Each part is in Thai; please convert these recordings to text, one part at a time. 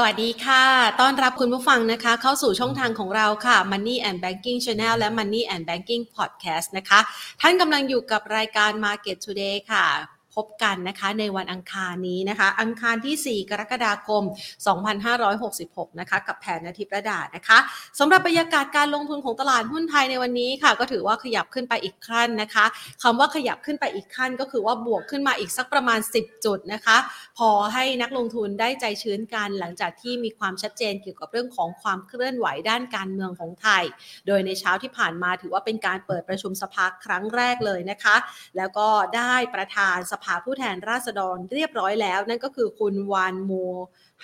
สวัสดีค่ะ ต้อนรับคุณผู้ฟังนะคะ เข้าสู่ช่องทางของเราค่ะ Money and Banking Channel และ Money and Banking Podcast นะคะ ท่านกำลังอยู่กับรายการ Market Today ค่ะ บกันนะคะในวันอังคารนี้นะคะ อังคารที่ 4 กรกฎาคม 2566 นะคะกับแผนนาทิประดานะคะสำหรับบรรยากาศการลงทุนของตลาดหุ้นไทยในวันนี้ค่ะ ก็ถือว่าขยับขึ้นไปอีกขั้นนะคะคำว่าขยับขึ้นไปอีกขั้น ก็คือว่าบวกขึ้นมาอีกสักประมาณ 10 จุดนะคะ พอให้นักลงทุนได้ใจชื้นกันหลังจากที่มีความชัดเจนเกี่ยวกับเรื่องของความเคลื่อนไหวด้านการเมืองของไทย โดยในเช้าที่ผ่านมาถือว่าเป็นการเปิดประชุมสภาครั้งแรกเลยนะคะ แล้วก็ได้ประธานสภาผู้แทนราษฎรเรียบร้อยแล้ว นั่นก็คือคุณวานมู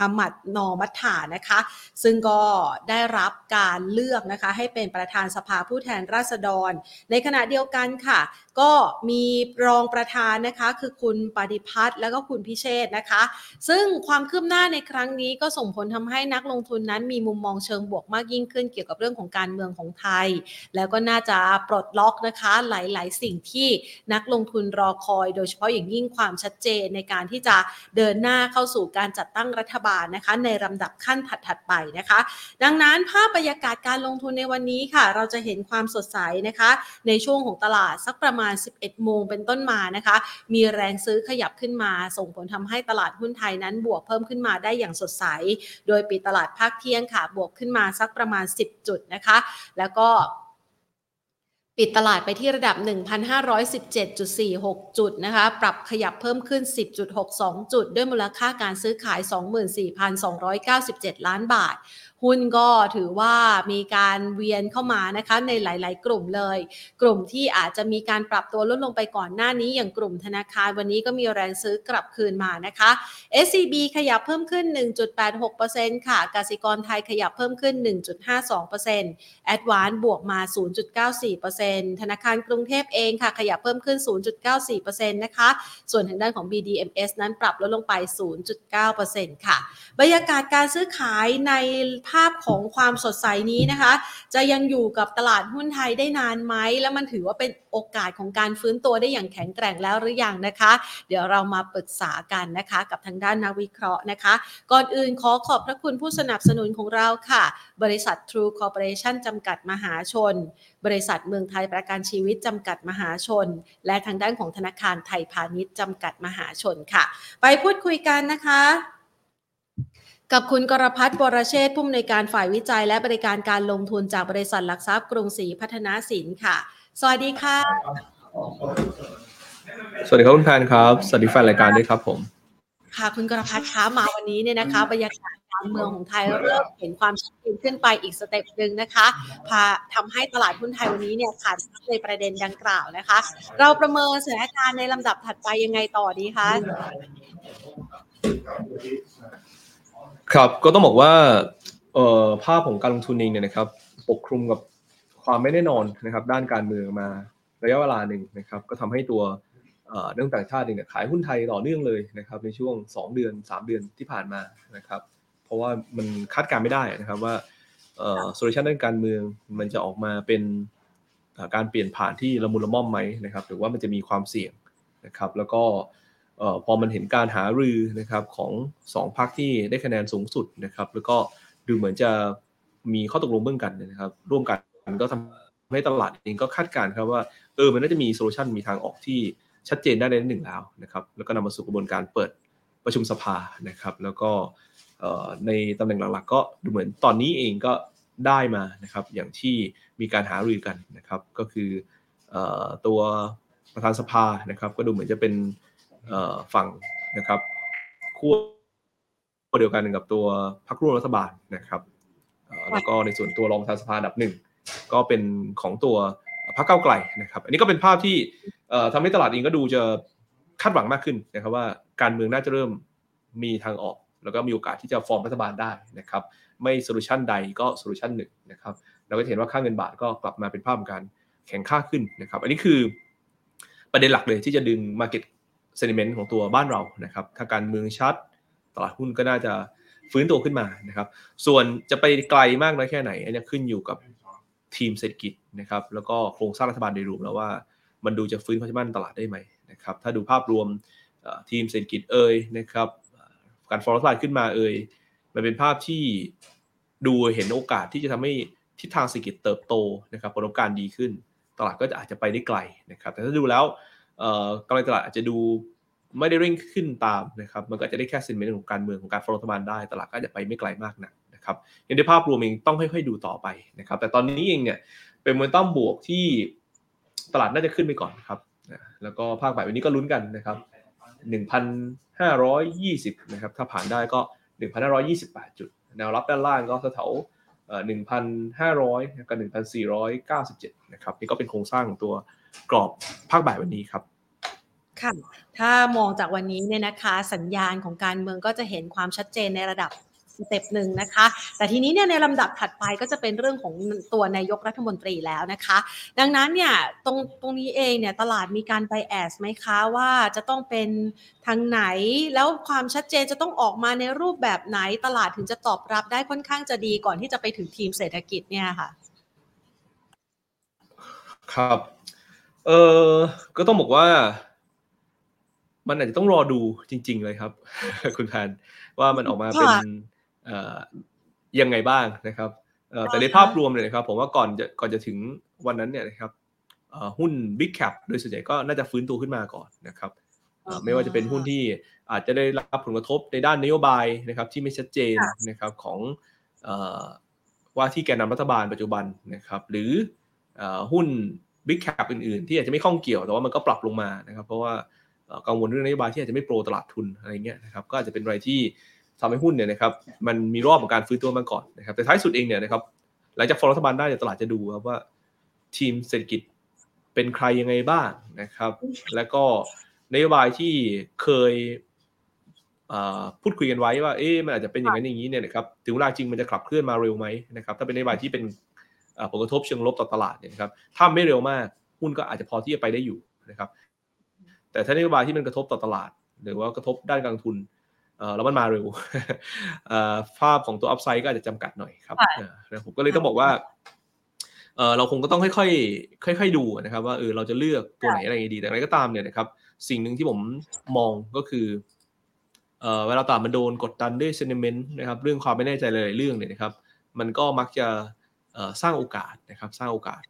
ฮัมมัดนอมัตถานะคะ ซึ่งก็ได้รับการเลือกนะคะ ให้เป็นประธานสภาผู้แทนราษฎร ในขณะเดียวกันค่ะ ก็มีรองประธานนะคะ คือคุณปฏิพัฒน์แล้วก็คุณพิเชษนะคะ ซึ่งความคืบหน้าในครั้งนี้ก็ส่งผลทำให้นักลงทุนนั้นมีมุมมองเชิงบวกมากยิ่งขึ้นเกี่ยวกับเรื่องของการเมืองของไทย แล้วก็น่าจะปลดล็อกนะคะ หลาย ๆ สิ่งที่นักลงทุนรอคอย โดยเฉพาะอย่างยิ่งความชัดเจนในการที่จะเดินหน้าเข้าสู่การจัดตั้งรัฐบาลนะคะ ในลำดับขั้นถัดๆไปนะคะ ดังนั้นภาพบรรยากาศการลงทุนในวันนี้ค่ะ เราจะเห็นความสดใสนะคะ ในช่วงของตลาดสักประมาณ 11 โมงเป็นต้นมานะคะ มีแรงซื้อขยับขึ้นมา ส่งผลทำให้ตลาดหุ้นไทยนั้นบวกเพิ่มขึ้นมาได้อย่างสดใส โดยปิดตลาดภาคเที่ยงค่ะ บวกขึ้นมาสักประมาณ 10 จุดนะคะ แล้วก็ ปิดตลาดไปที่ระดับ 1,517.46 จุดนะคะ ปรับขยับเพิ่มขึ้น 10.62 จุด ด้วยมูลค่าการซื้อขาย 24,297 ล้านบาท หุ้นก็ถือว่ามีการเวียนเข้ามานะคะในหลาย ๆ กลุ่มเลย กลุ่มที่อาจจะมีการปรับตัวลดลงไปก่อนหน้านี้อย่างกลุ่มธนาคารวันนี้ก็มีแรงซื้อกลับคืนมานะคะ SCB ขยับเพิ่มขึ้น 1.86%ค่ะกสิกรไทยขยับเพิ่มขึ้น 1.52% a d v a n c e บวกมา 0.94%ธนาคารกรุงเทพเองค่ะ ขยับเพิ่มขึ้น 0.94%นะคะ ส่วนทางด้านของ BDMs นั้นปรับลดลงไป 0.9%ค่ะ บรรยากาศการซื้อขายในภาพของความสดใสนี้นะคะ จะยังอยู่กับตลาดหุ้นไทยได้นานไหม แล้วมันถือว่าเป็นโอกาสของการฟื้นตัวได้อย่างแข็งแกร่งแล้วหรือยังนะคะ เดี๋ยวเรามาปรึกษากันนะคะ กับทางด้านนักวิเคราะห์นะคะ ก่อนอื่นขอขอบพระคุณผู้สนับสนุนของเราค่ะ บริษัท True Corporation จำกัดมหาชน บริษัทเมืองไทยประกันชีวิตจำกัดมหาชน และทางด้านของธนาคารไทยพาณิชย์จำกัดมหาชนค่ะ ไปพูดคุยกันนะคะ กับคุณกรภัทร วรเชษฐ์ผู้อำนวยการฝ่ายวิจัย และบริการการลงทุนจากบริษัทหลักทรัพย์กรุงศรีพัฒนสินค่ะ สวัสดีค่ะ สวัสดีครับคุณแพนครับ สวัสดีแฟนรายการด้วยครับผม ค่ะคุณกรภัทรคะมาวันนี้เนี่ยนะคะบรรยากาศการเมืองของไทยเริ่มเห็นความชัดเจนขึ้นไปอีก step หนึ่งนะคะพาทำให้ตลาดหุ้นไทยวันนี้เนี่ยขาดในประเด็นดังกล่าวนะคะ เราประเมินสถานการณ์ในลำดับถัดไปยังไงต่อดีคะ ครับก็ต้องบอกว่าเอ่อภาพของการลงทุนเองเนี่ยนะครับปกคลุมกับความไม่แน่นอนนะครับ ด้านการเมืองมาระยะเวลาหนึ่งนะครับ ก็ทำให้ตัวเรื่องต่างชาติเองเนี่ยขายหุ้นไทยต่อเนื่องเลยนะครับ ในช่วง 2 เดือน 3 เดือนที่ผ่านมานะครับ เพราะว่ามันคาดการณ์ไม่ได้นะครับว่า solution ด้านการเมืองมันจะออกมาเป็นการเปลี่ยนผ่านที่ละมุนละม่อมไหมนะครับ หรือว่ามันจะมีความเสี่ยงนะครับ แล้วก็ พอมันเห็นการหารือนะครับของ 2พรรคที่ได้คะแนนสูงสุดนะครับ แล้วก็ดูเหมือนจะมีข้อตกลงเบื้องต้นนะครับ ร่วมกันก็ทำให้ตลาดเองก็คาดการณ์ครับว่าเออมันน่าจะมี solution มีทางออกที่ชัดเจนได้ในหนึ่งแล้วนะครับ แล้วก็นำมาสู่กระบวนการเปิดประชุมสภานะครับ แล้วก็ในตำแหน่งหลักๆ ก็ดูเหมือนตอนนี้เองก็ได้มานะครับ อย่างที่มีการหารือกันนะครับ ก็คือตัวประธานสภานะครับ ก็ดูเหมือนจะเป็น ฝั่งนะครับขั้วเดียวกันกับตัวพรรคร่วมรัฐบาลนะครับแล้วก็ในส่วนตัวรองประธานสภาดับหนึ่งก็เป็นของตัวพรรคเก้าไกลนะครับ อันนี้ก็เป็นภาพที่ทำให้ตลาดเองก็ดูจะคาดหวังมากขึ้นนะครับว่าการเมืองน่าจะเริ่มมีทางออก แล้วก็มีโอกาสที่จะฟอร์มรัฐบาลได้นะครับ ไม่ solution ใดก็ solution หนึ่งนะครับเราก็เห็นว่าค่าเงินบาทก็กลับมาเป็นภาพของการแข็งค่าขึ้นนะครับ อันนี้คือประเด็นหลักเลยที่จะดึงมา sentiment ของตัวบ้านเรานะครับถ้าการเมืองชัดตลาดหุ้นก็น่าจะฟื้นตัวขึ้นมานะครับ ส่วนจะไปไกลมากน้อยแค่ไหนอันนี้ขึ้นอยู่กับทีมเศรษฐกิจนะครับ แล้วก็โครงสร้างรัฐบาลโดยรวมแล้วว่า มันดูจะฟื้นความเชื่อมั่นตลาดได้ไหมนะครับ ถ้าดูภาพรวมทีมเศรษฐกิจเอ่ยนะครับ การฟอร์รัฐบาลขึ้นมาเอ่ยมันเป็นภาพที่ดูเห็นโอกาสที่จะทำให้ทิศทางเศรษฐกิจเติบโตนะครับผลประกอบการดีขึ้น ตลาดก็จะอาจจะไปได้ไกลนะครับ แต่ถ้าดูแล้ว กำไรตลาดอาจจะดูไม่ได้เร่งขึ้นตามนะครับ มันก็จะได้แค่สินเมนต์ของการเมืองของการฟอร์รัฐบาลได้ ตลาดก็จะไปไม่ไกลมากนักนะครับในภาพรวมเองต้องค่อยๆดูต่อไปนะครับ แต่ตอนนี้เองเนี่ยเป็นโมเมนตัมบวกที่ตลาดน่าจะขึ้นไปก่อนครับ แล้วก็ภาคบ่ายวันนี้ก็ลุ้นกันนะครับ 1,520 นะครับ ถ้าผ่านได้ก็ 1,528 จุด แนวรับด้านล่างก็แถว1,500 กับ 1,497 นะครับ นี่ก็เป็นโครงสร้างของตัว กรอบภาคบ่ายวันนี้ครับค่ะถ้ามองจากวันนี้เนี่ยนะคะสัญญาณของการเมืองก็จะเห็นความชัดเจนในระดับสเต็ปหนึ่งนะคะ แต่ทีนี้เนี่ยในลำดับถัดไปก็จะเป็นเรื่องของตัวนายกรัฐมนตรีแล้วนะคะ ดังนั้นเนี่ยตรงตรงนี้เองเนี่ยตลาดมีการไปแอสไหมคะว่าจะต้องเป็นทางไหน แล้วความชัดเจนจะต้องออกมาในรูปแบบไหนตลาดถึงจะตอบรับได้ค่อนข้างจะดีก่อนที่จะไปถึงทีมเศรษฐกิจเนี่ยค่ะ ครับ เออก็ต้องบอกว่า มันอาจจะต้องรอดูจริง ๆ เลยครับ คุณแทนว่ามันออกมาเป็นยังไงบ้างนะครับแต่ในภาพรวมเลยนะครับ ผมว่าก่อนจะก่อนจะถึงวันนั้นเนี่ยนะครับหุ้น Big Cap โดยส่วนใหญ่ก็น่าจะฟื้นตัวขึ้นมาก่อนนะครับไม่ว่าจะเป็นหุ้นที่อาจจะได้รับผลกระทบในด้านนโยบายนะครับ ที่ไม่ชัดเจนนะครับของว่าที่แกนนารัฐบาลปัจจุบันนะครับ หรือหุ้น Big Cap อื่นๆ ที่อาจจะไม่ข้องเกี่ยวแต่ว่ามันก็ปรับลงมานะครับเพราะว่ากังวลเรื่องนโยบายที่อาจจะไม่โปรตลาดทุนอะไรเงี้ยนะครับก็อาจจะเป็นอะไรที่ทำให้หุ้นเนี่ยนะครับมันมีรอบของการฟื้นตัวมาก่อนนะครับแต่ท้ายสุดเองเนี่ยนะครับหลังจากฟอร์รัฐบาลได้ตลาดจะดูครับว่าทีมเศรษฐกิจเป็นใครยังไงบ้างนะครับ แล้วก็นโยบายที่เคยพูดคุยกันไว้ว่าเอ๊ะมันอาจจะเป็นอย่างนั้นอย่างนี้เนี่ยนะครับถึงเวลาจริงมันจะขับเคลื่อนมาเร็วไหมนะครับถ้าเป็นนโยบายที่เป็น ผลกระทบเชิงลบต่อตลาดเนี่ยนะครับถ้าไม่เร็วมากหุ้นก็อาจจะพอที่จะไปได้อยู่นะครับ แต่ถ้านโยบายที่มันกระทบต่อตลาด หรือว่ากระทบด้านการทุนแล้วมันมาเร็วภาพของตัวอัพไซด์ก็อาจจะจำกัดหน่อยครับผมก็เลยต้องบอกว่าเราคงก็ต้องค่อยๆ ค่อย ๆ ดูนะครับ ว่าเออเราจะเลือกตัวไหนอะไรดี แต่อะไรก็ตามเนี่ยนะครับ สิ่งหนึ่งที่ผมมองก็คือเวลาตลาดมันโดนกดดันด้วยเซนิเมนต์นะครับ เรื่องความไม่แน่ใจหลายๆเรื่องเนี่ยนะครับ มันก็มักจะ สร้างโอกาสนะครับสร้างโอกาส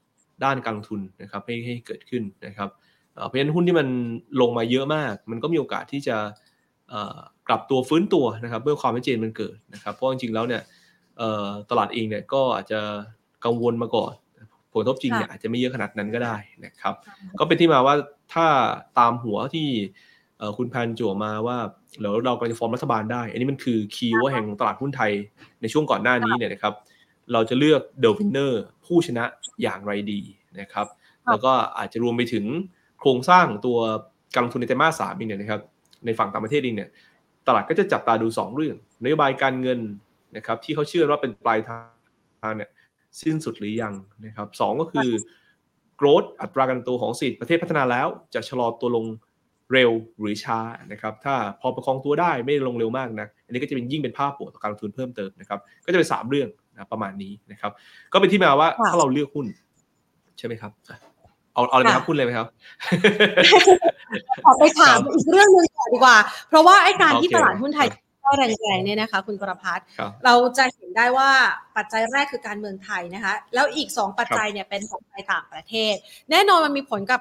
ด้านการลงทุนนะครับให้ให้เกิดขึ้นนะครับเพราะฉะนั้นหุ้นที่มันลงมาเยอะมาก มันก็มีโอกาสที่จะกลับตัวฟื้นตัวนะครับเมื่อความไม่เจนมันเกิดนะครับเพราะจริงๆแล้วเนี่ยตลาดเองเนี่ยก็อาจจะกังวลมาก่อน ผลทบจริงเนี่ยอาจจะไม่เยอะขนาดนั้นก็ได้นะครับ ก็เป็นที่มาว่าถ้าตามหัวที่คุณพันจั่วมาว่าเราเรากำลังจะฟอร์มรัฐบาลได้ อันนี้มันคือ key ว่าแห่งตลาดหุ้นไทยในช่วงก่อนหน้านี้เนี่ยนะครับ เราจะเลือก the winner ผู้ชนะอย่างไรดีนะครับ แล้วก็อาจจะรวมไปถึงโครงสร้างตัวการลงทุนในไตรมาสสามเนี่ยนะครับ ในฝั่งต่างประเทศเองเนี่ย ตลาดก็จะจับตาดู 2 เรื่องนโยบายการเงินนะครับ ที่เขาเชื่อว่าเป็นปลายทางเนี่ยสิ้นสุดหรือยังนะครับสก็คือ growth อัตราการโตของสิทธิประเทศพัฒนาแล้ว จะชะลอตัวลงเร็วหรือช้านะครับ ถ้าพอประคองตัวได้ไม่ลงเร็วมากนะอันนี้ก็จะเป็นยิ่งเป็นภาพบวกต่อการลงทุนเพิ่มเติมนะครับ ก็จะเป็น 3 เรื่อง นะประมาณนี้นะครับ ก็เป็นที่มาว่าถ้าเราเลือกหุ้น ใช่ไหมครับเอาเอาเลยครับพูดเลยไหมครับขอไปถามอีกเรื่องหนึ่งก่อนดีกว่า เพราะว่าไอ้การที่ตลาดหุ้นไทยก็แรงๆเนี่ยนะคะ คุณประพัฒน์เราจะเห็นได้ว่าปัจจัยแรกคือการเมืองไทยนะคะ แล้วอีกสองปัจจัยเนี่ยเป็นของไทยต่างประเทศ แน่นอนมันมีผลกับ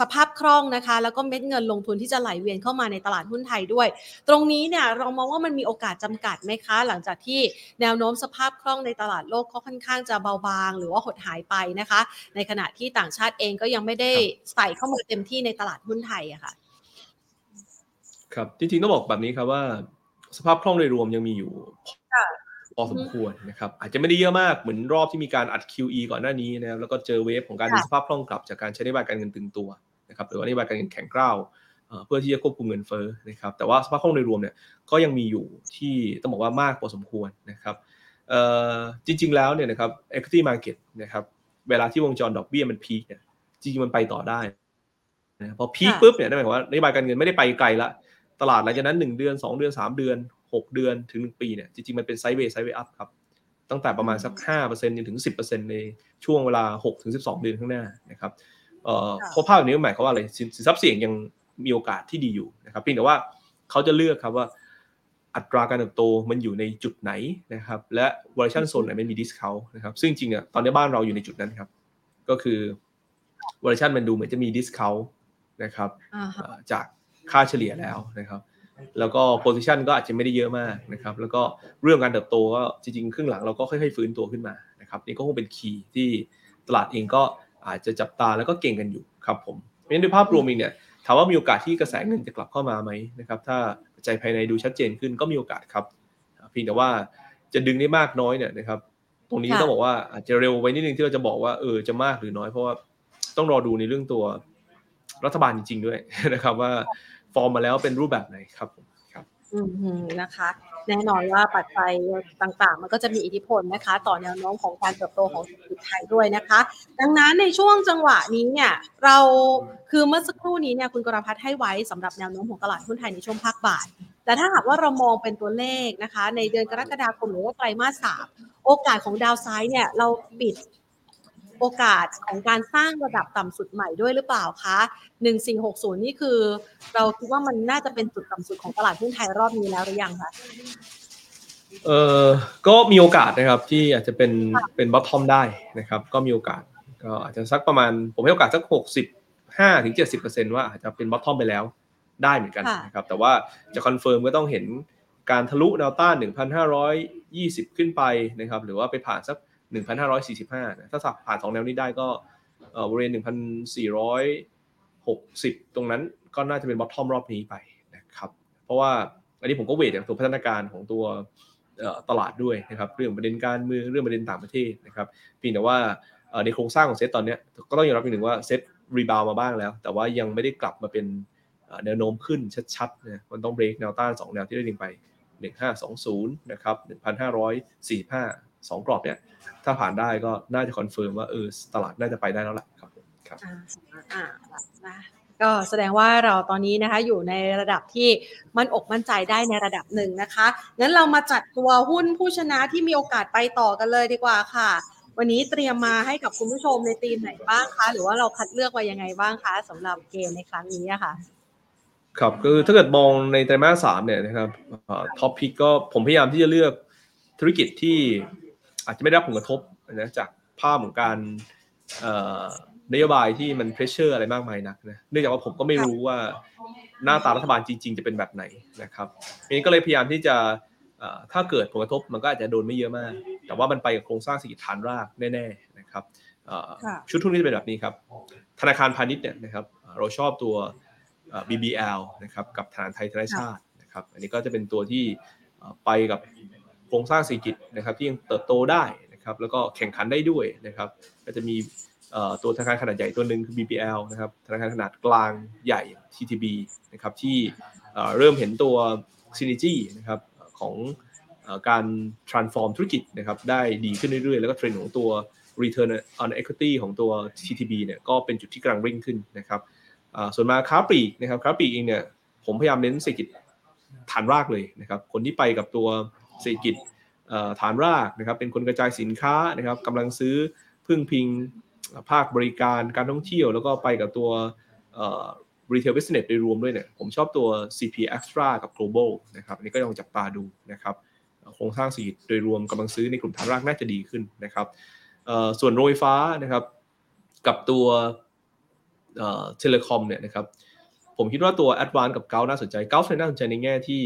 สภาพคล่องนะคะ แล้วก็เม็ดเงินลงทุนที่จะไหลเวียนเข้ามาในตลาดหุ้นไทยด้วย ตรงนี้เนี่ยเรามองว่ามันมีโอกาสจำกัดไหมคะ หลังจากที่แนวโน้มสภาพคล่องในตลาดโลกเขาค่อนข้างจะเบาบาง หรือว่าหดหายไปนะคะ ในขณะที่ต่างชาติเองก็ยังไม่ได้ใส่เข้ามาเต็มที่ในตลาดหุ้นไทยอะค่ะครับจริงๆต้องบอกแบบนี้ครับว่า สภาพคล่องโดยรวมยังมีอยู่ พอสมควรนะครับอาจจะไม่ได้เยอะมากเหมือนรอบที่มีการอัด QE ก่อนหน้านี้นะครับแล้วก็เจอเวฟของการมีสภาพคล่องกลับจากการใช้นโยบายการเงินตึงตัวนะครับหรือว่านโยบายการเงินแข็งกร้าวเพื่อที่จะควบคุมเงินเฟ้อนะครับแต่ว่าสภาพคล่องโดยรวมเนี่ยก็ยังมีอยู่ที่ต้องบอกว่ามากพอสมควรนะครับจริง ๆ แล้วเนี่ยนะครับ equity market นะครับเวลาที่วงจรดอกเบี้ยมันพีคเนี่ยจริงๆมันไปต่อได้นะพอ peak ปุ๊บเนี่ยนั่นหมายความว่านโยบายการเงินไม่ได้ไปไกลละตลาดหลังจากนั้น 1 เดือน 2 เดือน 3 เดือน 6 เดือนถึง 1 ปีเนี่ยจริงๆ มันเป็น sideway sideway up ครับ ตั้งแต่ประมาณสัก5%จนถึง 10%ในช่วงเวลา6ถึง12 เดือนข้างหน้านะครับเอ่อเพราะภาพนี้หมายความว่าอะไรสินทรัพย์เสี่ยงยังมีโอกาสที่ดีอยู่นะครับเพียงแต่ว่าเขาจะเลือกครับว่าอัตราการเติบโตมันอยู่ในจุดไหนนะครับ และวอร์ชันโซนไหนไม่มีดิสคาวนะครับ ซึ่งจริงอะตอนนี้บ้านเราอยู่ในจุดนั้นครับ ก็คือวอร์ชันมันดูเหมือนจะมี discount นะครับจากค่าเฉลี่ยแล้วนะครับ แล้วก็ position ก็อาจจะไม่ได้เยอะมากนะครับ แล้วก็เรื่องการเติบโตก็จริงๆ ครึ่งหลังเราก็ค่อยๆฟื้นตัวขึ้นมานะครับนี่ก็คงเป็น key ที่ตลาดเองก็อาจจะจับตาแล้วก็เก็งกันอยู่ครับผมเพราะฉะนั้นด้วยภาพรวมเองเนี่ยถามว่ามีโอกาสที่กระแสเงินจะกลับเข้ามาไหมนะครับ ถ้าปัจจัยภายในดูชัดเจนขึ้นก็มีโอกาสครับเพียงแต่ว่าจะดึงได้มากน้อยเนี่ยนะครับ ตรงนี้ต้องบอกว่าอาจจะเร็วไปนิดนึงที่เราจะบอกว่าเออจะมากหรือน้อยเพราะว่าต้องรอดูในเรื่องตัวรัฐบาลจริงๆด้วยนะครับว่า ฟอร์มมาแล้วเป็นรูปแบบไหนครับครับอืมนะคะ แน่นอนว่าปัจจัยต่างๆ มันก็จะมีอิทธิพลนะคะ ต่อแนวโน้มของการเติบโตของเศรษฐกิจไทยด้วยนะคะ ดังนั้นในช่วงจังหวะนี้เนี่ยเราคือเมื่อสักครู่นี้เนี่ยคุณกรพัฒน์ให้ไว้สำหรับแนวโน้มของตลาดหุ้นไทยในช่วงภาคบ่ายแต่ถ้าหากว่าเรามองเป็นตัวเลขนะคะ ในเดือนกรกฎาคมหรือว่าไตรมาสสามโอกาสของดาวไซด์เนี่ยเราปิด โอกาสของการสร้างระดับต่ำสุดใหม่ด้วยหรือเปล่าคะ 1460 นี่คือ เราคิดว่ามันน่าจะเป็นจุดต่ำสุดของตลาดหุ้นไทยรอบนี้แล้วหรือยังคะเออก็มีโอกาสนะครับที่อาจจะเป็นเป็นบอททอมได้นะครับ ก็มีโอกาสก็อาจจะสักประมาณผมให้โอกาสสัก 65ถึง70%ว่าอาจจะเป็น bottom ไปแล้วได้เหมือนกันนะครับแต่ว่าจะ confirm ก็ต้องเห็นการทะลุแนวต้าน 1,520 ขึ้นไปนะครับหรือว่าไปผ่านสัก 1,545ถ้าสับผ่านสองแนวนี้ได้ก็บริเวณ1,460 ตรงนั้นก็น่าจะเป็น bottom รอบนี้ไปนะครับ เพราะว่าอันนี้ผมก็ weight อย่างตัวพัฒนาการของตัวตลาดด้วยนะครับ เรื่องประเด็นการเมืองเรื่องประเด็นต่างประเทศนะครับเพียงแต่ว่าในโครงสร้างของเซตตอนนี้ก็ต้องยอมรับอีกหนึ่งว่า SET rebound มาบ้างแล้ว แต่ว่ายังไม่ได้กลับมาเป็นแนวโน้มขึ้นชัดๆนะมันต้องเบรกแนวต้าน 2 แนวที่ได้ดึงไป 1520 นะครับ 1,545 2กรอบเนี่ยถ้าผ่านได้ก็น่าจะ confirm ว่าเออตลาดน่าจะไปได้แล้วแหละครับครับอ่านะก็แสดงว่าเราตอนนี้นะคะอยู่ในระดับที่มันอกมั่นใจได้ในระดับหนึ่งนะคะงั้นเรามาจัดตัวหุ้นผู้ชนะที่มีโอกาสไปต่อกันเลยดีกว่าค่ะ วันนี้เตรียมมาให้กับคุณผู้ชมในทีมไหนบ้างคะหรือว่าเราคัดเลือกไว้ยังไงบ้างคะสำหรับเกมในครั้งนี้ค่ะครับคือถ้าเกิดมองในไตรมาสสามเนี่ยนะครับ top pick ก็ผมพยายามที่จะเลือกธุรกิจที่ อาจจะไม่ได้รับผลกระทบนะจากภาพของการนโยบายที่มัน pressure อะไรมากมายนักนะเนื่องจากว่าผมก็ไม่รู้ว่าหน้าตารัฐบาลจริง ๆ จะเป็นแบบไหนนะครับนี้ก็เลยพยายามที่จะถ้าเกิดผลกระทบมันก็อาจจะโดนไม่เยอะมาก แต่ว่ามันไปกับโครงสร้างเศรษฐกิจฐานรากแน่ๆนะครับชุดทุนนี้จะเป็นแบบนี้ครับ ธนาคารพาณิชย์เนี่ยนะครับเราชอบตัว BBL นะครับกับธนาคารไทยธนาชาตินะครับ อันนี้ก็จะเป็นตัวที่ไปกับ โครงสร้างเศรษฐกิจนะครับที่ยังเติบโตได้นะครับแล้วก็แข่งขันได้ด้วยนะครับก็จะมีตัวธนาคารขนาดใหญ่ตัวหนึ่งคือ BBL นะครับธนาคารขนาดกลางใหญ่ TTB นะครับที่เริ่มเห็นตัว synergy นะครับของการ transform ธุรกิจนะครับได้ดีขึ้นเรื่อยๆ แล้วก็เทรนด์ของตัว return on equity ของตัว TTB เนี่ยก็เป็นจุดที่กำลังริ่งขึ้นนะครับส่วนมาค้าปลีกนะครับค้าปลีกเองเนี่ยผมพยายามเน้นเศรษฐกิจฐานรากเลยนะครับคนที่ไปกับตัว เศรษฐกิจฐานรากนะครับเป็นคนกระจายสินค้านะครับกำลังซื้อพึ่งพิงภาคบริการการท่องเที่ยว แล้วก็ไปกับตัว retail business โดยรวมด้วยเนี่ยผมชอบตัว CP Extra กับ Global นะครับอันนี้ก็ยังจับตาดูนะครับโครงสร้างสีโดยรวมกำลังซื้อในกลุ่มฐานรากน่าจะดีขึ้นนะครับส่วนโรยฟ้านะครับกับตัวเทเลคอมเนี่ยนะครับผมคิดว่าตัว a d v a n c e กับเกาน่าสนใจเกาน่าสนใจในแง่ที่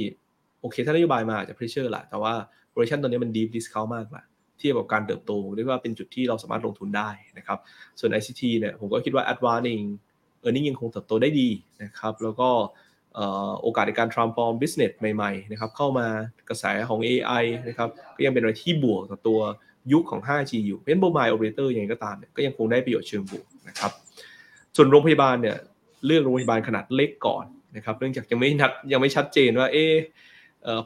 โอเคถ้านโยบายมาจะ pressure แหละแต่ว่าโ a ร u ชันตัวนี้มันดีฟดิสคาวมากกว่าเทียบกับการเติบโตเรียกว่าเป็นจุดที่เราสามารถลงทุนได้นะครับส่วน ICT เนี่ยผมก็คิดว่า a d v a n c e เองเออร์เน็ยังคงเติบโตได้ดีนะครับแล้วก็โอกาสในการ transform business ใหม่ๆนะครับเข้ามากระแสของ AI นะครับก็ยังเป็นอะไรที่บวกกับตัวยุคของ 5G อยู่เป็น mobile operator ยังไงก็ตามเนี่ยก็ยังคงได้ประโยชน์เชิงบวกนะครับส่วนโรงพยาบาลเนี่ยเลือกโรงพยาบาลขนาดเล็กก่อนนะครับเนื่องจากยังไม่นัดยังไม่ชัดเจนว่าเออ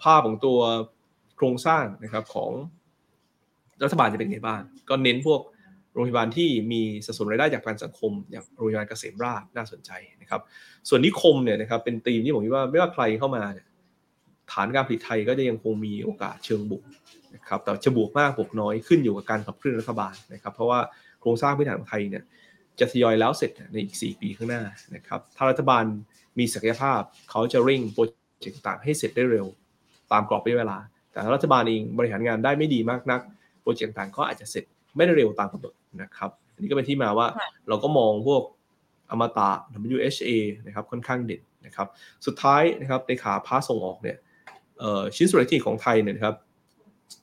ภาพของตัวโครงสร้างนะครับของรัฐบาลจะเป็นไงบ้างก็เน้นพวกโรงพยาบาลที่มีสัดส่วนรายได้จากการสังคม อย่างโรงพยาบาลเกษมราชน่าสนใจนะครับ ส่วนนิคมเนี่ยนะครับเป็นธีมที่ผมคิดว่าไม่ว่าใครเข้ามาเนี่ยฐานการผลิตไทยก็จะยังคงมีโอกาสเชิงบุกนะครับแต่จะบวกมากบวกน้อยขึ้นอยู่กับการขับเคลื่อนรัฐบาลนะครับ เพราะว่าโครงสร้างพื้นฐานของไทยเนี่ยจะทยอยแล้วเสร็จในอีก 4 ปีข้างหน้านะครับถ้ารัฐบาลมีศักยภาพเขาจะเร่งโปรเจกต์ต่างให้เสร็จได้เร็ว ตามกรอบระยะเวลา แต่รัฐบาลเองบริหารงานได้ไม่ดีมากนักโปรเจกต์ต่างก็อาจจะเสร็จไม่ได้เร็วตามกำหนดนะครับอันนี้ก็เป็นที่มาว่าเราก็มองพวกอมตะ WHA นะครับค่อนข้างเด่นนะครับสุดท้ายนะครับในขาพาส่งออกเนี่ยชิ้นส่วนที่ของไทยเนี่ยครับ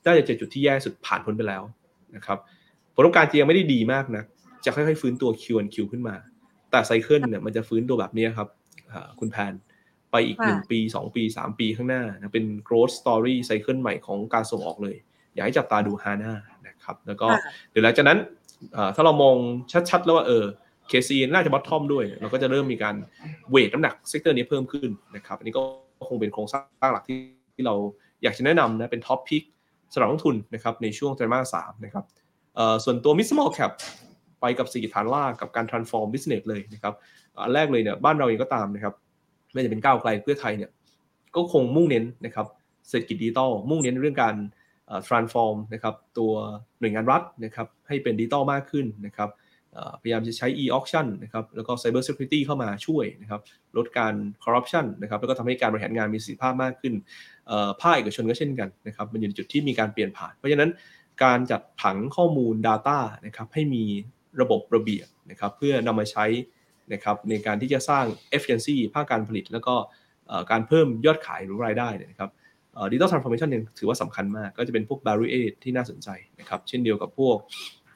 ได้จะเจอจุดที่แย่สุดผ่านพ้นไปแล้วนะครับผลประกอบการยังไม่ได้ดีมากนะจะค่อยๆฟื้นตัว Q on Q ขึ้นมา แต่ cycle เนี่ยมันจะฟื้นตัวแบบนี้ครับคุณแพน ไปอีกหนึ่งปี2ปี3ปีข้างหน้านะเป็น growth story cycle ใหม่ของการส่งออกเลย อยากให้จับตาดู HANA นะครับ แล้วก็เดี๋ยวหลังจากนั้นถ้าเรามองชัดๆ แล้วว่าเออ KCE น่าจะ bottom ด้วย เราก็จะเริ่มมีการ weight น้ำหนัก sector นี้เพิ่มขึ้นนะครับอันนี้ก็คงเป็นโครงสร้างหลักที่ที่เราอยากจะแนะนำนะเป็น top pick สำหรับลงทุนนะครับในช่วงไตรมาสสามนะครับส่วนตัว mid small cap ไปกับสี่ฐานล่ากับการ transform business เลยนะครับอันแรกเลยเนี่ยบ้านเราเองก็ตามนะครับ ไม่จะเป็นก้าวไกลเพื่อไทยเนี่ยก็คงมุ่งเน้นนะครับเศรษฐกิจดิจิตอลมุ่งเน้นเรื่องการ transform นะครับตัวหน่วยงานรัฐนะครับให้เป็นดิจิตอลมากขึ้นนะครับพยายามจะใช้ e-auction นะครับแล้วก็ cyber security เข้ามาช่วยนะครับลดการ corruption นะครับแล้วก็ทำให้การบริหารงานมีประสิทธิภาพมากขึ้นภาคเอกชนก็เช่นกันนะครับมันอยู่ในจุดที่มีการเปลี่ยนผ่าน เพราะฉะนั้นการจัดผังข้อมูล Data นะครับให้มีระบบระเบียบนะครับเพื่อนำมาใช้ นะครับในการที่จะสร้าง efficiency ภาคการผลิต แล้วก็การเพิ่มยอดขายหรือรายได้นะครับดิจิทัลทรานส์ฟอร์เมชันเนี่ยถือว่าสำคัญมาก ก็จะเป็นพวก barrier ที่น่าสนใจนะครับเช่นเดียวกับพวก